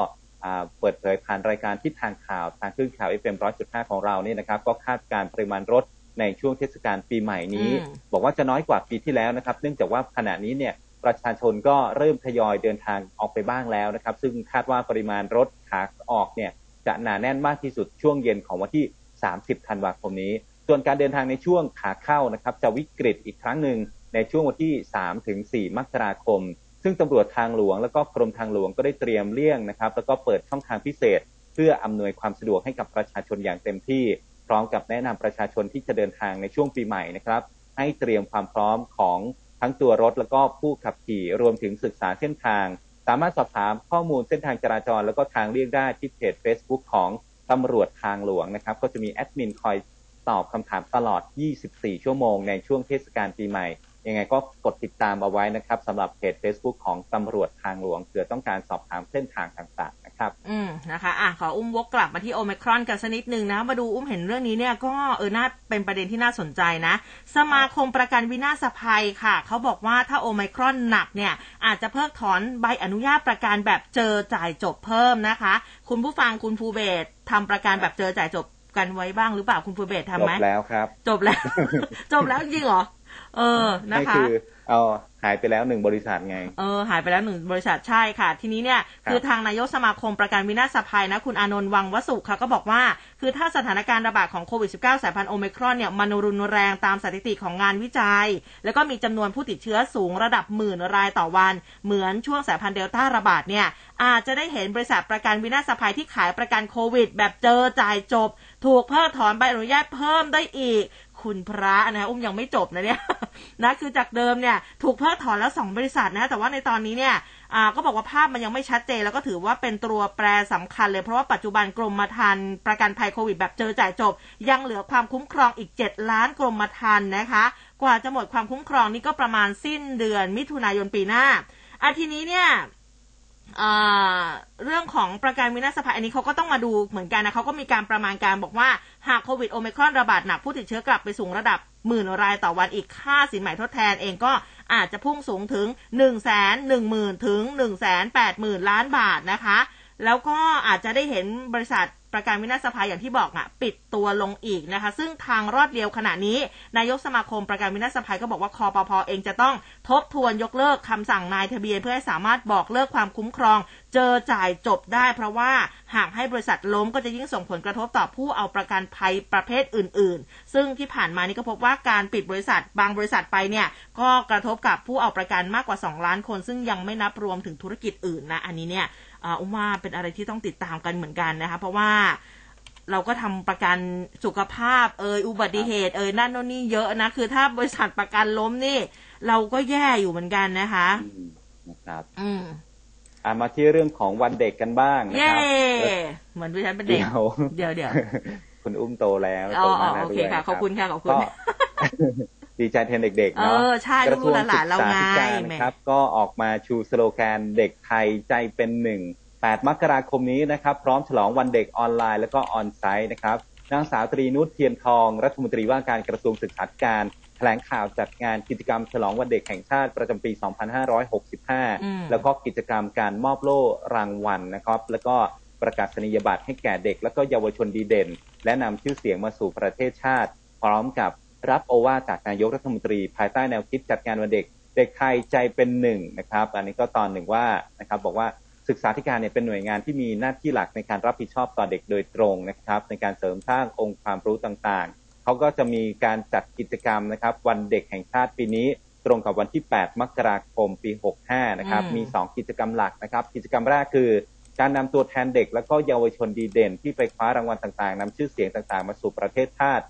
เปิดเผยผ่านรายการที่ทางข่าวทางคลื่นข่าวเอฟเอ็มร้อยจุดห้าของเรานี่นะครับ ก็คาดการปริมาณรถในช่วงเทศกาลปีใหม่นี้ บอกว่าจะน้อยกว่าปีที่แล้วนะครับ เนื่องจากว่าขณะนี้เนี่ยประชาชนก็เริ่มทยอยเดินทางออกไปบ้างแล้วนะครับ ซึ่งคาดว่าปริมาณรถขาออกเนี่ย จะหนาแน่นมากที่สุดช่วงเย็นของวันที่ 30 ธันวาคมนี้ ส่วนการเดินทางในช่วงขาเข้านะครับ จะวิกฤตอีกครั้งหนึ่งในช่วงวันที่ 3 ถึง 4 มกราคม ซึ่งตำรวจทางหลวงและก็กรมทางหลวงก็ได้เตรียมเลี่ยงนะครับ แล้วก็เปิดช่องทางพิเศษ เพื่ออำนวยความสะดวกให้กับประชาชนอย่างเต็มที่ พร้อมกับแนะนำประชาชนที่จะเดินทางในช่วงปีใหม่นะครับ ให้เตรียมความพร้อมของทั้งตัวรถแล้วก็ผู้ขับขี่รวมถึงศึกษาเส้นทาง สามารถสอบถามข้อมูลเส้นทางจราจร แล้วก็ทางเลี่ยงได้ที่เพจ Facebook ของตำรวจทางหลวงนะครับ ก็จะมีแอดมินคอยตอบคำถามตลอด 24 ชั่วโมงในช่วงเทศกาลปีใหม่ ยังไงก็กดติดตามเอาไว้นะครับสำหรับเพจ Facebook ของตำรวจทางหลวงเผื่อต้องการสอบถามเส้นทางต่างๆนะครับ อืมนะคะอะขออุ้มวกกลับมาที่โอมครอนกันสักนิดนึงนะ มาดูอุ้มเห็นเรื่องนี้เนี่ยก็เออน่าเป็นประเด็นที่น่าสนใจนะ สมาคมประกันวินาศภัยค่ะ เขาบอกว่าถ้าโอมครอนหนักเนี่ย อาจจะเพิกถอนใบอนุญาตประกันแบบเจอจ่ายจบเพิ่มนะคะ คุณผู้ฟังคุณภูเบศทำประกันแบบเจอจ่ายจบกันไว้บ้างหรือเปล่าคุณภูเบศทำไหมจบแล้วครับ จบแล้ว จบแล้วจริงเหรอ เออนะคะคือเอาหายไปแล้วหนึ่งบริษัทไง เออหายไปแล้วหนึ่งบริษัทใช่ค่ะ ทีนี้เนี่ยคือทางนายกสมาคมประกันวินาศภัยนะ คุณอานนท์วังวสุค่ะก็บอกว่า คือถ้าสถานการณ์ระบาดของโควิด -19 สายพันธุ์โอเมครอนเนี่ยมันรุนแรงตามสถิติของงานวิจัย แล้วก็มีจำนวนผู้ติดเชื้อสูงระดับหมื่นรายต่อวัน เหมือนช่วงสายพันธุ์เดลต้าระบาดเนี่ยอาจจะได้เห็นบริษัทประกันวินาศภัยที่ขายประกันโควิด แบบเจอจ่ายจบ ถูกเพิกถอนใบอนุญาตเพิ่มได้อีก คุณพระนะอุ้มยังไม่จบนะเนี่ยนะคือจากเดิมเนี่ยถูกเพิกถอนแล้วสองบริษัทนะแต่ว่าในตอนนี้เนี่ยอ่าก็บอกว่าภาพมันยังไม่ชัดเจน แล้วก็ถือว่าเป็นตัวแปรสำคัญเลย เพราะว่าปัจจุบันกรมธรรม์ประกันภัยโควิดแบบเจอจ่ายจบ ยังเหลือความคุ้มครองอีก 7 ล้านกรมธรรม์นะคะ กว่าจะหมดความคุ้มครองนี่ก็ประมาณสิ้นเดือนมิถุนายนปีหน้าอาทีนี้เนี่ย เรื่องของประกันวินาศภัยอันนี้เขาก็ต้องมาดูเหมือนกันนะเขาก็มีการประมาณการบอกว่าหากโควิดโอมิครอนระบาดหนักผู้ติดเชื้อกลับไปสูงระดับหมื่นรายต่อวันอีกค่าสินใหม่ทดแทนเองก็อาจจะพุ่งสูงถึง1นึ่งแสนหนึ่งหมื่นถึง1นึ่งแสนแปดหมื่นล้านบาทนะคะ แล้วก็อาจจะได้เห็นบริษัทประกันวินาศภัยอย่างที่บอกอะ ปิดตัวลงอีกนะคะ ซึ่งทางรอดเดียวขณะนี้ นายกสมาคมประกันวินาศภัยก็บอกว่าคอปพอเองจะต้องทบทวนยกเลิกคำสั่งนายทะเบียนเพื่อให้สามารถบอกเลิกความคุ้มครอง เจอจ่ายจบได้ เพราะว่าหากให้บริษัทล้มก็จะยิ่งส่งผลกระทบต่อผู้เอาประกันภัยประเภทอื่น ๆ ซึ่งที่ผ่านมานี้ก็พบว่าการปิดบริษัทบางบริษัทไปเนี่ยก็กระทบกับผู้เอาประกันมากกว่า 2 ล้านคน ซึ่งยังไม่นับรวมถึงธุรกิจอื่นนะอันนี้เนี่ย อุ้มว่าเป็นอะไรที่ต้องติดตามกันเหมือนกันนะคะ เพราะว่าเราก็ทำประกันสุขภาพเอยอุบัติเหตุเอยนั่นโน่นนี่เยอะนะ คือถ้าบริษัทประกันล้มนี่ เราก็แย่อยู่เหมือนกันนะคะอืมนะครับ อืมอ่ามาที่เรื่องของวันเด็กกันบ้างนะเย่ครับเหมือนดิฉันเป็นเด็กเดี๋ยวเดี๋ยวเดี๋ยวคุณอุ้มโตแล้วอ๋อโตมาอ๋อแล้วโอเคด้วยค่ะรับขอบคุณค่ะขอบคุณก็ ดีใจแทนเด็กๆเอเนาะอใช่กระทรวงลูกๆหศึลานกๆเราษาไงธิการแหมนะครับ ก็ออกมาชูสโลแกนเด็กไทยใจเป็นหนึ่ง8 มกราคมนี้นะครับ พร้อมฉลองวันเด็กออนไลน์แล้วก็ออนไซต์นะครับนางสาวตรีนุชเทียนทอง รัฐมนตรีว่าการกระทรวงศึกษาธิการแถลงข่าวจัดงานกิจกรรมฉลองวันเด็กแห่งชาติประจำปีอืม2565 แล้วก็กิจกรรมการมอบโล่รางวัลนะครับ แล้วก็ประกาศนียบัตรให้แก่เด็ก และก็เยาวชนดีเด่น และนำชื่อเสียงมาสู่ประเทศชาติ พร้อมกับ รับโอวาทจากนายกรัฐมนตรี ภายใต้แนวคิดจัดงานวันเด็ก เด็กไทยใจเป็นหนึ่งนะครับ อันนี้ก็ตอนหนึ่งว่านะครับบอกว่าศึกษาธิการเนี่ยเป็นหน่วยงานที่มีหน้าที่หลักในการรับผิดชอบต่อเด็กโดยตรงนะครับ ในการเสริมสร้างองค์ความรู้ต่างๆ เขาก็จะมีการจัดกิจกรรมนะครับ วันเด็กแห่งชาติปีนี้ ตรงกับวันที่ 8 มกราคมปี 65 นะครับอืมมี 2 กิจกรรมหลักนะครับ กิจกรรมแรกคือการนำตัวแทนเด็กและก็เยาวชนดีเด่น ที่ไปคว้ารางวัลต่างๆนำชื่อเสียงต่างๆ มาสู่ประเทศชาติ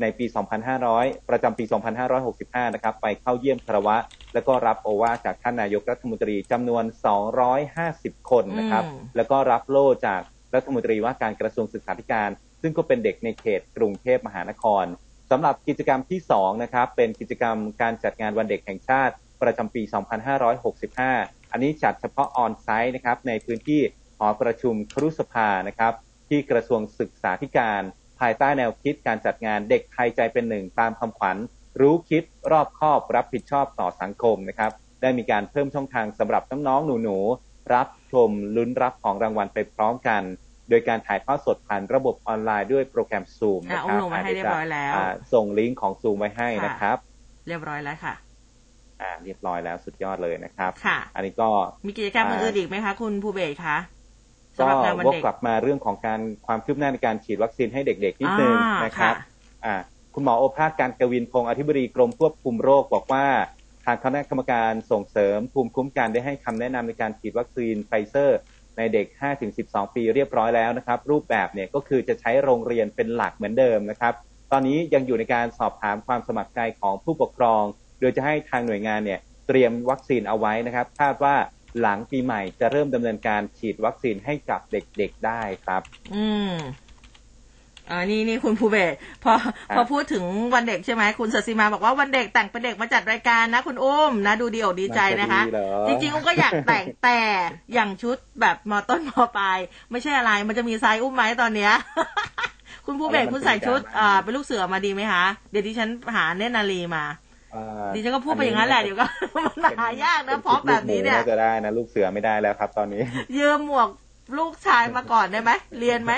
ในปี 2500 ประจำปี 2565 นะครับ ไปเข้าเยี่ยมคารวะ แล้วก็รับโอวาทจากท่านนายกรัฐมนตรีจำนวน 250 คนนะครับอืมแล้วก็รับโล่จากรัฐมนตรีว่าการกระทรวงศึกษาธิการ ซึ่งก็เป็นเด็กในเขตกรุงเทพมหานครสำหรับกิจกรรมที่ 2 นะครับ เป็นกิจกรรมการจัดงานวันเด็กแห่งชาติ ประจำปี 2565 อันนี้จัดเฉพาะออนไซต์นะครับ ในพื้นที่หอประชุมครุสภานะครับ ที่กระทรวงศึกษาธิการภายใต้แนวคิดการจัดงานเด็กไทยใจเป็นหนึ่งตามคำขวัญ รู้คิดรอบคอบรับผิดชอบต่อสังคมนะครับ ได้มีการเพิ่มช่องทางสำหรับน้องๆหนูๆรับชมลุ้นรับของรางวัลไปพร้อมกัน โดยการถ่ายทอดสดผ่านระบบออนไลน์ด้วยโปรแกรม Zoom อะนะคอุ้รัมบลงมาให้เรียบร้อยแล้วาส่งลิงก์ของ Zoom ไว้ให้นะครับ เรียบร้อยแล้วค่ะอ่าเรียบร้อยแล้วสุดยอดเลยนะครับ ค่ะ อันนี้ก็มีกิจกรรมอ่าอื่นๆอีกไหมคะ คุณภูเบศคะ ก็สำหรับงานวันวกเด็กกลับมาเรื่องของการความคืบหน้าในการฉีดวัคซีนให้เด็กๆนิดนึงอ่านนะครับค่ะอ่าคุณหมอโอภาสการกวินพงศ์อธิบดีกรมควบคุมโรคบอกว่าทางคณะกรรมการส่งเสริมภูมิคุ้มกันได้ให้คำแนะนำในการฉีดวัคซีนไฟเซอร์ ในเด็ก 5-12 ปีเรียบร้อยแล้วนะครับ รูปแบบเนี่ยก็คือจะใช้โรงเรียนเป็นหลักเหมือนเดิมนะครับ ตอนนี้ยังอยู่ในการสอบถามความสมัครใจของผู้ปกครอง โดยจะให้ทางหน่วยงานเนี่ยเตรียมวัคซีนเอาไว้นะครับคาดว่า หลังปีใหม่จะเริ่มดำเนินการฉีดวัคซีนให้กับเด็กๆได้ครับ อืมอ่านี่นี่คุณภูเบศพอพอพูดถึงวันเด็กใช่ไหมคุณสศิมาบอกว่าวันเด็กแต่งเป็นเด็กมาจัดรายการนะ คุณอุ้มนะดูดีอกดีใจนะคะมันจะดีเหรอจริงๆอุ้มก็อยากแต่งแต่อย่างชุดแบบมอต้นมอปลายไม่ใช่อะไร มันจะมีไซส์อุ้มไหมตอนเนี้ยคุณภูเบศคุณใส่ชุดอ่าเป็นลูกเสือมาดีไหมคะ เดี๋ยวดิฉันหาเนตรนารีมาอ่า ดิฉันก็พูดไปอย่างนั้นแหละเดี๋ยวก็มันหายากนะพร้อมแบบนี้เนี่ยป็ชุดลูกหมูาจะได้นะลูกเสือไม่ได้แล้วครับ ตอนนี้ ยืมหมวกลูกชายมาก่อนได้ไหมเรียนไหม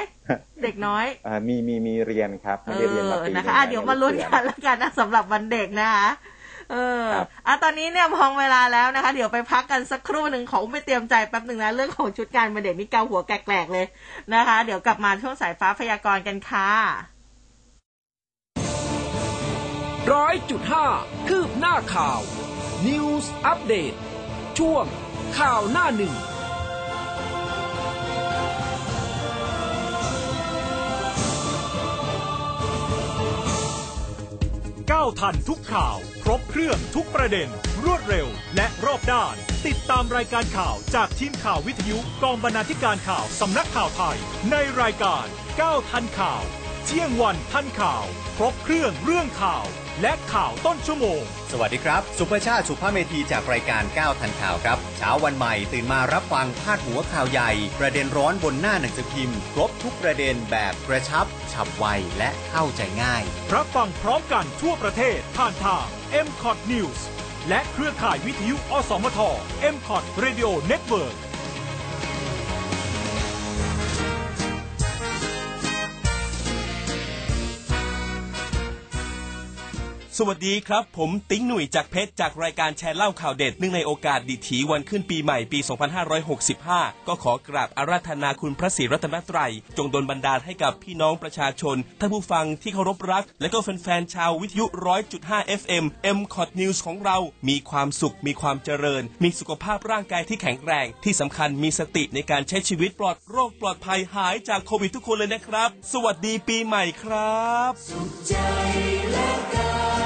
เด็กน้อยอ่ามีมีมีเรียนครับเอไม่ได้เรียนมาอปีนะคะหอะงเดี๋ยวมาลุ้นกันแล้วกันนะสำหรับวันเด็กนะคะเออครับอะตอนนี้เนี่ยมองเวลาแล้วนะคะ เดี๋ยวไปพักกันสักครู่หนึ่งของไม่เตรียมใจแป๊บหนึ่งนะ เรื่องของชุดการวันเด็กนี่เกาหัวแกลกๆเลยนะคะ เดี๋ยวกลับมาช่วงสายฟ้าพยากรณ์กันค่ะ ร้อยจุดห้าคืบหน้าข่าว News อัปเดตช่วงข่าวหน้าหนึ่งก้าวทันทุกข่าว ครบเครื่องทุกประเด็น รวดเร็ว และรอบด้าน ติดตามรายการข่าวจากทีมข่าววิทยุกองบรรณาธิการข่าวสำนักข่าวไทย ในรายการก้าวทันข่าว เที่ยงวันทันข่าว ครบเครื่องเรื่องข่าว และข่าวต้นชั่วโมง สวัสดีครับ สุภชาติสุภาพเมธีจากรายการก้าวทันข่าวครับ เช้าวันใหม่ตื่นมารับฟังพาดหัวข่าวใหญ่ ประเด็นร้อนบนหน้าหนังสือพิมพ์ครบทุกประเด็นแบบกระชับ ฉับไวและเข้าใจง่าย รับฟังพร้อมกันทั่วประเทศผ่านทาง m c o t News และเครือข่ายวิทยุอสมท m c o t Radio Network สวัสดีครับ ผมติ๊งหนุ่ยจากเพชรจากรายการแชร์เล่าข่าวเด็ดเนื่องในโอกาสดิถีวันขึ้นปีใหม่ปี 2565 ก็ขอกราบอาราธนาคุณพระศรีรัตนตรัย จงดลบันดาลให้กับพี่น้องประชาชนท่านผู้ฟังที่เคารพรัก และก็แฟนๆชาววิทยุ 100.5 FM m c o t News ของเรา มีความสุข มีความเจริญ มีสุขภาพร่างกายที่แข็งแรง ที่สำคัญมีสติในการใช้ชีวิตปลอดโรคปลอดภัยหายจากโควิดทุกคนเลยนะครับ สวัสดีปีใหม่ครับร่ว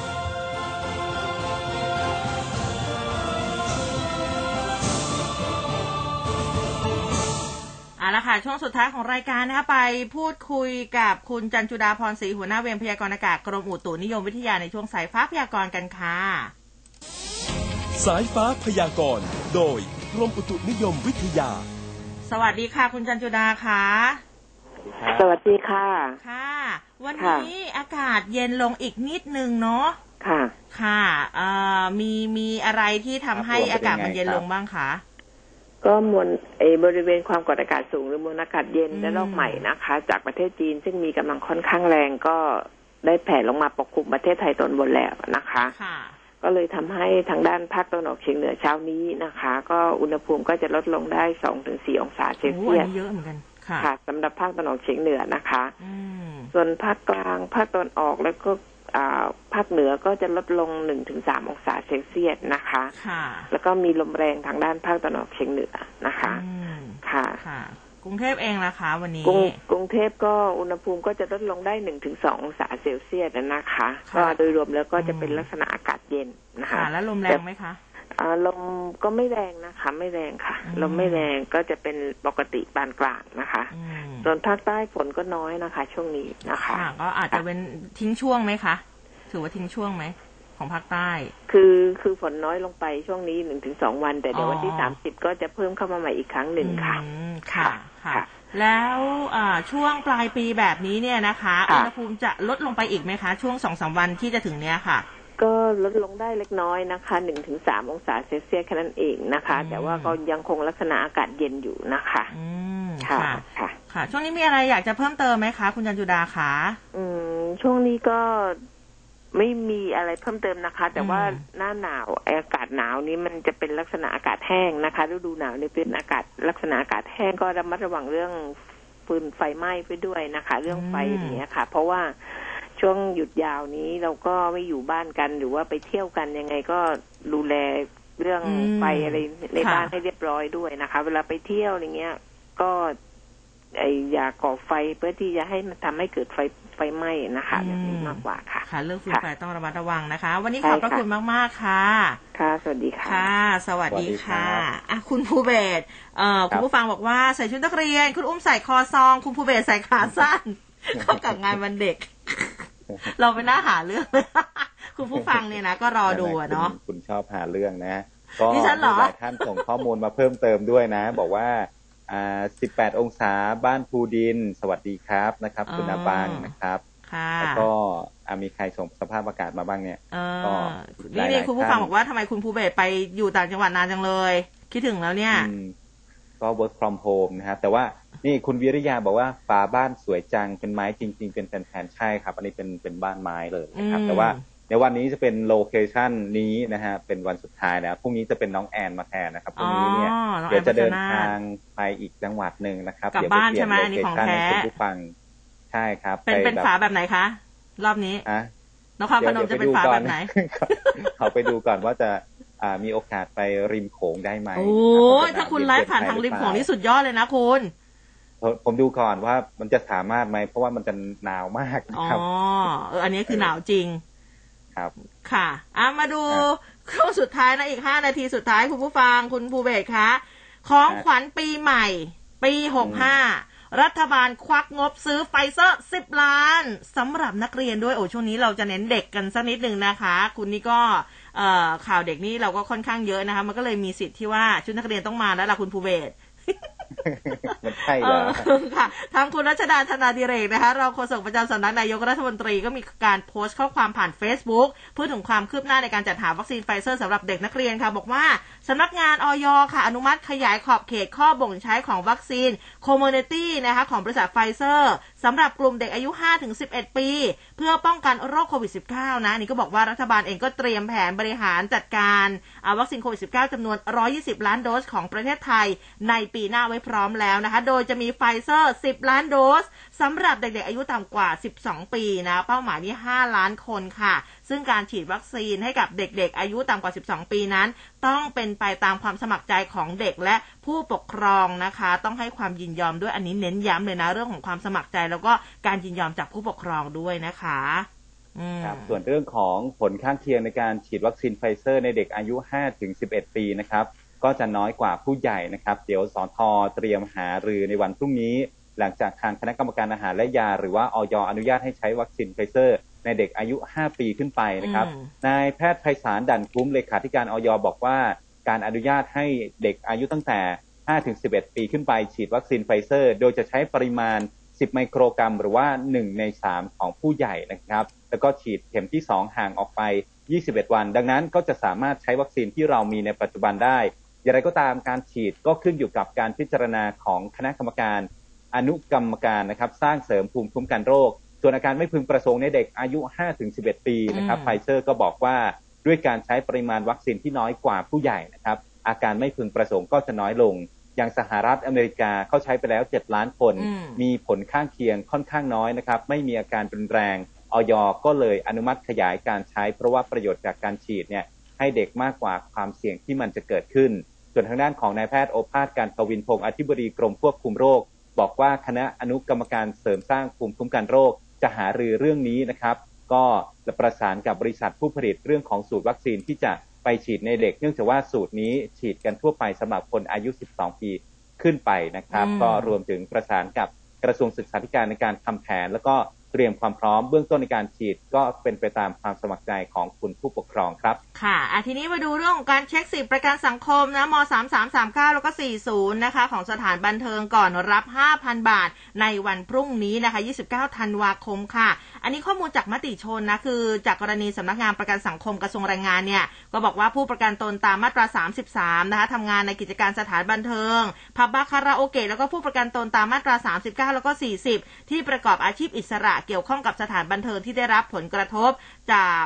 เอาละค่ะ ช่วงสุดท้ายของรายการนะคะไปพูดคุยกับคุณจันจุดาพรศรีหัวหน้าเวรพยากรณ์อากาศกรมอุตุนิยมวิทยาในช่วงสายฟ้าพยากรณ์กันค่ะ สายฟ้าพยากรณ์โดยกรมอุตุนิยมวิทยา สวัสดีค่ะ คุณจันจุดาค่ะสวัสดีค่ะ ค่ะ วันค่ะนี้อากาศเย็นลงอีกนิดนึงเนาะค่ะ ค่ะเอ่อมีมีอะไรที่ทำให้ครับผมอากาศมันเป็นยังไงเย็นครับลงบ้างคะ ก็มวลเออบริเวณความกดอากาศสูงหรือมวลอากาศเย็นอืมและลอกใหม่นะคะ จากประเทศจีนซึ่งมีกำลังค่อนข้างแรงก็ได้แผ่ลงมาปกคลุมประเทศไทยตอนบนแล้วนะคะค่ะก็เลยทำให้ทางด้านภาคตะวันออกเฉียงเหนือเช้านี้นะคะ ก็อุณหภูมิก็จะลดลงได้สองถึงสี่องศาเซลโอ้เซียอันสนี้เยอะเหมือนกันค่ะค่ะสำหรับภาคตะวันออกเฉียงเหนือนะคะอืมส่วนภาคกลางภาคตะวันออกแล้วก็อ่า ภาคเหนือก็จะลดลงหนึ่งถึงสามองศาเซลเซียสนะคะค่ะแล้วก็มีลมแรงทางด้านภาคตะวันออกเฉียงเหนือนะคะอืมค่ะค่ะ กรุงเทพเองล่ะคะ วันนี้กรุงกรุงเทพก็อุณหภูมิก็จะลดลงได้หนึ่งถึงสององศาเซลเซียสนะคะค่ะก็โดยรวมแล้วก็จะเป็นอืมลักษณะอากาศเย็นนะคะค่ะแล้วลมแรงไหมคะอ่า ลมก็ไม่แรงนะคะ ไม่แรงค่ะอืมลมไม่แรงก็จะเป็นปกติปานกลางนะคะอืมส่วนภาคใต้ฝนก็น้อยนะคะ ช่วงนี้นะคะค่ะก็อาจจะเป็นทิ้งช่วงไหมคะถือว่าทิ้งช่วงไหมของภาคใต้ คือคือฝนน้อยลงไปช่วงนี้หนึ่งถึงสองวัน แต่เดี๋ยวอ๋อวันที่สามสิบก็จะเพิ่มเข้ามาใหม่อีกครั้งหนึ่งค่ะอืมค่ะค่ะค่ะ แล้วอ่าช่วงปลายปีแบบนี้เนี่ยนะคะค่ะอุณหภูมิจะลดลงไปอีกไหมคะ ช่วงสองสามวันที่จะถึงเนี้ยค่ะ ก็ลดลงได้เล็กน้อยนะคะหนึ่งถึงสามองศาเซลเซียสแค่นั้นเองนะคะอืมแต่ว่าก็ยังคงลักษณะอากาศเย็นอยู่นะคะอืมค่ะค่ะค่ะ ค่ะ ช่วงนี้มีอะไรอยากจะเพิ่มเติมไหมคะ คุณจันจุดาคะอืม ช่วงนี้ก็ไม่มีอะไรเพิ่มเติมนะคะ แต่ว่าอืมหน้าหนาวไอ้อากาศหนาวนี้มันจะเป็นลักษณะอากาศแห้งนะคะฤดูหนาวนี่เป็นอากาศลักษณะอากาศแห้งก็ระมัดระวังเรื่องฟืนไฟไหม้ไปด้วยนะคะ เรื่องไฟอย่างเงี้ยค่ะ เพราะว่า ช่วงหยุดยาวนี้เราก็ไม่อยู่บ้านกันหรือว่าไปเที่ยวกันยังไงก็ดูแลเรื่องอืมไฟอะไรในค่ะบ้านให้เรียบร้อยด้วยนะคะ เวลาไปเที่ยวอะไรเงี้ย ก็ไออย่าก่อไฟเพื่อที่จะให้มันทำให้เกิดไฟไฟไหม้นะคะแบบนี้มากกว่าค่ะ ค่ะ เรื่องฟืนค่ะไฟต้องระมัดระวังนะคะ วันนี้ใช่ขอบพระค่ะคุณมากๆค่ะ ค่ะ สวัสดีค่ะค่ะ สวัสดีค่ะสวัสดีครับอะคุณภูเบศรเอ่อครัคุณบผู้ฟังบอกว่าใส่ชุดนักเรียน คุณอุ้มใส่คอซอง คุณภูเบศรใส่ขาสั้น เข้ากับงานวันเด็ก เราไปน่าหาเรื่องคุณผู้ฟังเนี่ยนะก็รอดูอะเนาะคุณคุณชอบหาเรื่องนะก็ดิฉันเหรอมีหลายท่านส่งข้อมูลมาเพิ่มเติมด้วยนะ บอกว่าอ่า18 องศาบ้านภูดิน สวัสดีครับนะครับ คุณนาบังนะครับค่ะแล้วก็อ่ามีใครส่งสภาพอากาศมาบ้างเนี่ยเอก็อหลานี่ยๆนี่คุณผู้ฟังท่านบอกว่าทำไมคุณภูเบศรไปอยู่ต่างจังหวัดนานจังเลย คิดถึงแล้วเนี่ยอืมก็ work from home นะครับแต่ว่า นี่คุณวิริยาบอกว่าฝาบ้านสวยจังเป็นไม้จริง ๆ เป็นแผ่นๆใช่ครับ อันนี้เป็นเป็นบ้านไม้เลยนะครับอืมแต่ว่าในวันนี้จะเป็นโลเคชันนี้นะฮะเป็นวันสุดท้ายแล้วพรุ่งนี้จะเป็นน้องแอนมาแทนนะครับพรุ่งนี้เนี่ยอ๋อน้องแอนเดี๋ยวจะเดินพัฒนาทางไปอีกจังหวัดหนึ่งนะครับกลับเดี๋ยวไปบ้านเปลี่ยใช่ไหมอันนี้ของโลเคชั่แท้ให้คุณผู้ฟังใช่ครับ เป็นเป็นแบบฝาแบบไหนคะรอบนี้อะนครพนมจะเป็นฝาแบบไหนเขาไปดูก่อนว่าจะอ่ามีโอกาสไปริมโขงได้ไหมโอ้ยรับถ้าคุณไลฟ์ผ่านทางริมโขงนี่สุดยอดเลยนะคุณ ผมผมดูก่อนว่ามันจะสามารถไหมเพราะว่ามันจะหนาวมากนะอ๋อครับเอออันนี้คือหนาวจริง ครับ ค่ะอะมาดูครับช่วงสุดท้ายนะอีกห้านาทีสุดท้ายคุณผู้ฟังคุณภูเบศรคะของครับขวัญปีใหม่ ปีหกห้ารัฐบาลควักงบซื้อไฟเซอร์สิบล้านสำหรับนักเรียนด้วยโอ้ช่วงนี้เราจะเน้นเด็กกันสักนิดหนึ่งนะคะ คุณนี่ก็เอ่อข่าวเด็กนี่เราก็ค่อนข้างเยอะนะคะ มันก็เลยมีสิทธิ์ที่ว่าชุดนักเรียนต้องมาแล้วล่ะคุณภูเบศร มันใช่ค่ะทางคุณรัชดาธนาดิเรกนะคะรองโฆษกประจำสำนักนายกรัฐมนตรีก็มีการโพสต์ข้อความผ่าน Facebook พูดถึงความคืบหน้าในการจัดหาวัคซีนไฟเซอร์สำหรับเด็กนักเรียนค่ะ บอกว่าสำนักงานอย. ค่ะ อนุมัติขยายขอบเขตข้อบ่งใช้ของวัคซีน Comirnaty นะคะของบริษัทไฟเซอร์สำหรับกลุ่มเด็กอายุ 5-11 ปี เพื่อป้องกันโรคโควิด -19 นะนี่ก็บอกว่ารัฐบาลเองก็เตรียมแผนบริหารจัดการอ่าวัคซีนโควิด -19 จำนวน 120 ล้านโดสของประเทศไทยในปีหน้าไว้พร้อมแล้วนะคะ โดยจะมีไฟเซอร์ 10 ล้านโดสสำหรับเด็กๆ อายุต่ำกว่า 12 ปีนะ เป้าหมายนี่ 5 ล้านคนค่ะ ซึ่งการฉีดวัคซีนให้กับเด็กๆ อายุต่ำกว่า 12 ปีนั้น ต้องเป็นไปตามความสมัครใจของเด็กและผู้ปกครองนะคะ ต้องให้ความยินยอมด้วยอันนี้เน้นย้ำเลยนะเรื่องของความสมัครใจ แล้วก็การยินยอมจากผู้ปกครองด้วยนะคะครับส่วนเรื่องของผลข้างเคียงในการฉีดวัคซีนไฟเซอร์ในเด็กอายุ 5-11 ปีนะครับ ก็จะน้อยกว่าผู้ใหญ่นะครับ เดี๋ยวสอนทอเตรียมหารือในวันพรุ่งนี้ หลังจากทางคณะกรรมการอาหารและยา หรือว่าอย. อนุญาตให้ใช้วัคซีนไฟเซอร์ ในเด็กอายุ 5 ปีขึ้นไปนะครับอืมนายแพทย์ไพศาลดั่นคุ้มเลขาธิการอย. บอกว่า การอนุญาตให้เด็กอายุตั้งแต่ 5-11 ปีขึ้นไป ฉีดวัคซีนไฟเซอร์ โดยจะใช้ปริมาณ 10 ไมโครกรัม หรือว่า 1 ใน 3 ของผู้ใหญ่นะครับ แล้วก็ฉีดเข็มที่ 2 ห่างออกไป 21 วัน ดังนั้นก็จะสามารถใช้วัคซีนที่เรามีในปัจจุบันได้ อย่างไรก็ตามการฉีดก็ขึ้นอยู่กับการพิจารณาของคณะกรรมการ อนุกรรมการนะครับ สร้างเสริมภูมิคุ้มกันโรค ส่วนอาการไม่พึงประสงค์ในเด็กอายุ 5-11 ปีนะครับอืมไฟเซอร์ก็บอกว่าด้วยการใช้ปริมาณวัคซีนที่น้อยกว่าผู้ใหญ่นะครับ อาการไม่พึงประสงค์ก็จะน้อยลง อย่างสหรัฐอเมริกาเขาใช้ไปแล้ว 7 ล้านคนอืมมีผลข้างเคียงค่อนข้างน้อยนะครับ ไม่มีอาการรุนแรงออยก็เลยอนุมัติขยายการใช้เพราะว่าประโยชน์จากการฉีดเนี่ย ให้เด็กมากกว่าความเสี่ยงที่มันจะเกิดขึ้น ส่วนทางด้านของนายแพทย์โอภาสการกวินพงศ์อธิบดีกรมควบคุมโรค บอกว่าคณะอนุกรรมการเสริมสร้างภูมิคุ้มกันโรค จะหารือเรื่องนี้นะครับ ก็จะประสานกับบริษัทผู้ผลิตเรื่องของสูตรวัคซีนที่จะไปฉีดในเด็ก เนื่องจากว่าสูตรนี้ฉีดกันทั่วไปสำหรับคนอายุ 12 ปีขึ้นไปนะครับอืมก็รวมถึงประสานกับกระทรวงศึกษาธิการในการทำแผน แล้วก็ เตรียมความพร้อมเบื้องต้นในการฉีดก็เป็นไปตามความสมัครใจของคุณผู้ปกครองครับ ค่ะอะทีนี้มาดูเรื่องของการเช็คสิทธิประกันสังคมนะม3339 แล้วก็ 40 นะคะ ของสถานบันเทิงก่อนรับ 5,000 บาทในวันพรุ่งนี้นะคะ 29 ธันวาคมค่ะ อันนี้ข้อมูลจากมติชนนะ คือจากกรณีสำนักงานประกันสังคมกระทรวงแรงงานเนี่ย ก็บอกว่าผู้ประกันตนตามมาตรา 33 นะคะทำงานในกิจการสถานบันเทิงผับบาคาราโอเกะแล้วก็ผู้ประกันตนตามมาตรา 39 แล้วก็ 40 ที่ประกอบอาชีพอิสระเกี่ยวข้องกับสถานบันเทิงที่ได้รับผลกระทบจาก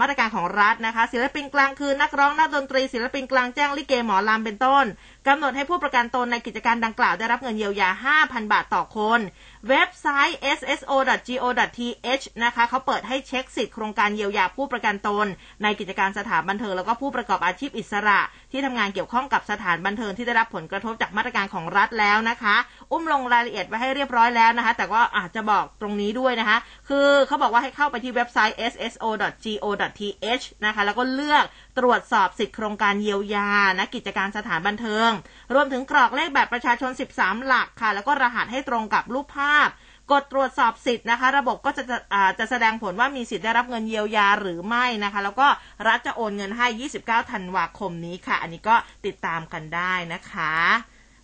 มาตรการของรัฐนะคะ ศิลปินกลางคือนักร้องนักดนตรี ศิลปินกลางแจ้งลิเกหมอลำเป็นต้นกำหนดให้ผู้ประกันตนในกิจการดังกล่าวได้รับเงินเยียวยา 5,000 บาทต่อคน เว็บไซต์ sso.go.th นะคะเขาเปิดให้เช็คสิทธิโครงการเยียวยาผู้ประกันตน ในกิจการสถานบันเทิงแล้วก็ผู้ประกอบอาชีพอิสระ ที่ทำงานเกี่ยวข้องกับสถานบันเทิงที่ได้รับผลกระทบจากมาตรการของรัฐแล้วนะคะ อุ้มลงรายละเอียดไว้ให้เรียบร้อยแล้วนะคะ แต่ก็อาจจะบอกตรงนี้ด้วยนะคะ คือเขาบอกว่าให้เข้าไปที่เว็บไซต์ sso sso.go.th นะคะ แล้วก็เลือกตรวจสอบสิทธิโครงการเยียวยานะกิจการสถานบันเทิง รวมถึงกรอกเลขแบบประชาชน 13 หลักค่ะ แล้วก็รหัสให้ตรงกับรูปภาพ กดตรวจสอบสิทธิ์นะคะ ระบบก็จะจะจะแสดงผลว่ามีสิทธิ์ได้รับเงินเยียวยาหรือไม่นะคะ แล้วก็รัฐจะโอนเงินให้ 29 ธันวาคมนี้ค่ะ อันนี้ก็ติดตามกันได้นะคะ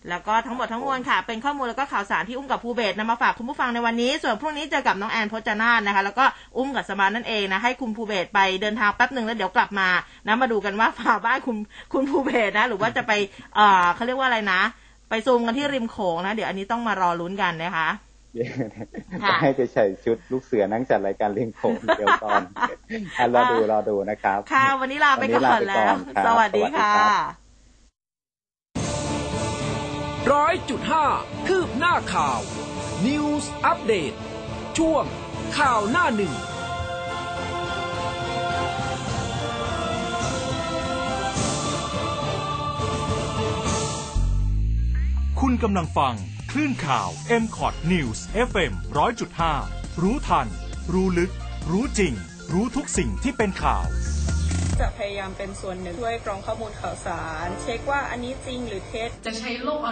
แล้วก็ทั้งหมดทั้งมวลค่ะ เป็นข้อมูลแล้วก็ข่าวสารที่อุ้มกับภูเบศนำมาฝากคุณผู้ฟังในวันนี้ ส่วนพรุ่งนี้เจอกับน้องแอนพจนาถนะคะ แล้วก็อุ้มกับสมานนั่นเองนะ ให้คุณภูเบศไปเดินทางแป๊บหนึ่งแล้วเดี๋ยวกลับมานะมาดูกันว่าฝาบ้านคุณคุณภูเบศนะ หรือว่าจะไปเอ่อเขาเรียกว่าอะไรนะ ไปซูมกันที่ริมโขงนะ เดี๋ยวอันนี้ต้องมารอลุ้นกันนะคะค่ะจะให้ไปใส่ชุดลูกเสือนั่งจัดรายการเลี้ยงโขงเดียวก่อนอะรอดูรอดูนะครับ ค่ะ วันนี้ลาไปวันนี้ก่อนลาไปก่แล้อวนครับสวัสดีสวัสดีค่ะค รับร้อยจุดห้าคืบหน้าข่าว News อัปเดตช่วงข่าวหน้าหนึ่งคุณกำลังฟัง คลื่นข่าว m c o t News FM 100.5 รู้ทัน รู้ลึก รู้จริง รู้ทุกสิ่งที่เป็นข่าวจะพยายามเป็นส่วนหนึ่งช่วยกรองข้อมูลข่าวสาร เช็คว่าอันนี้จริงหรือเท็จจะใช้โลกออน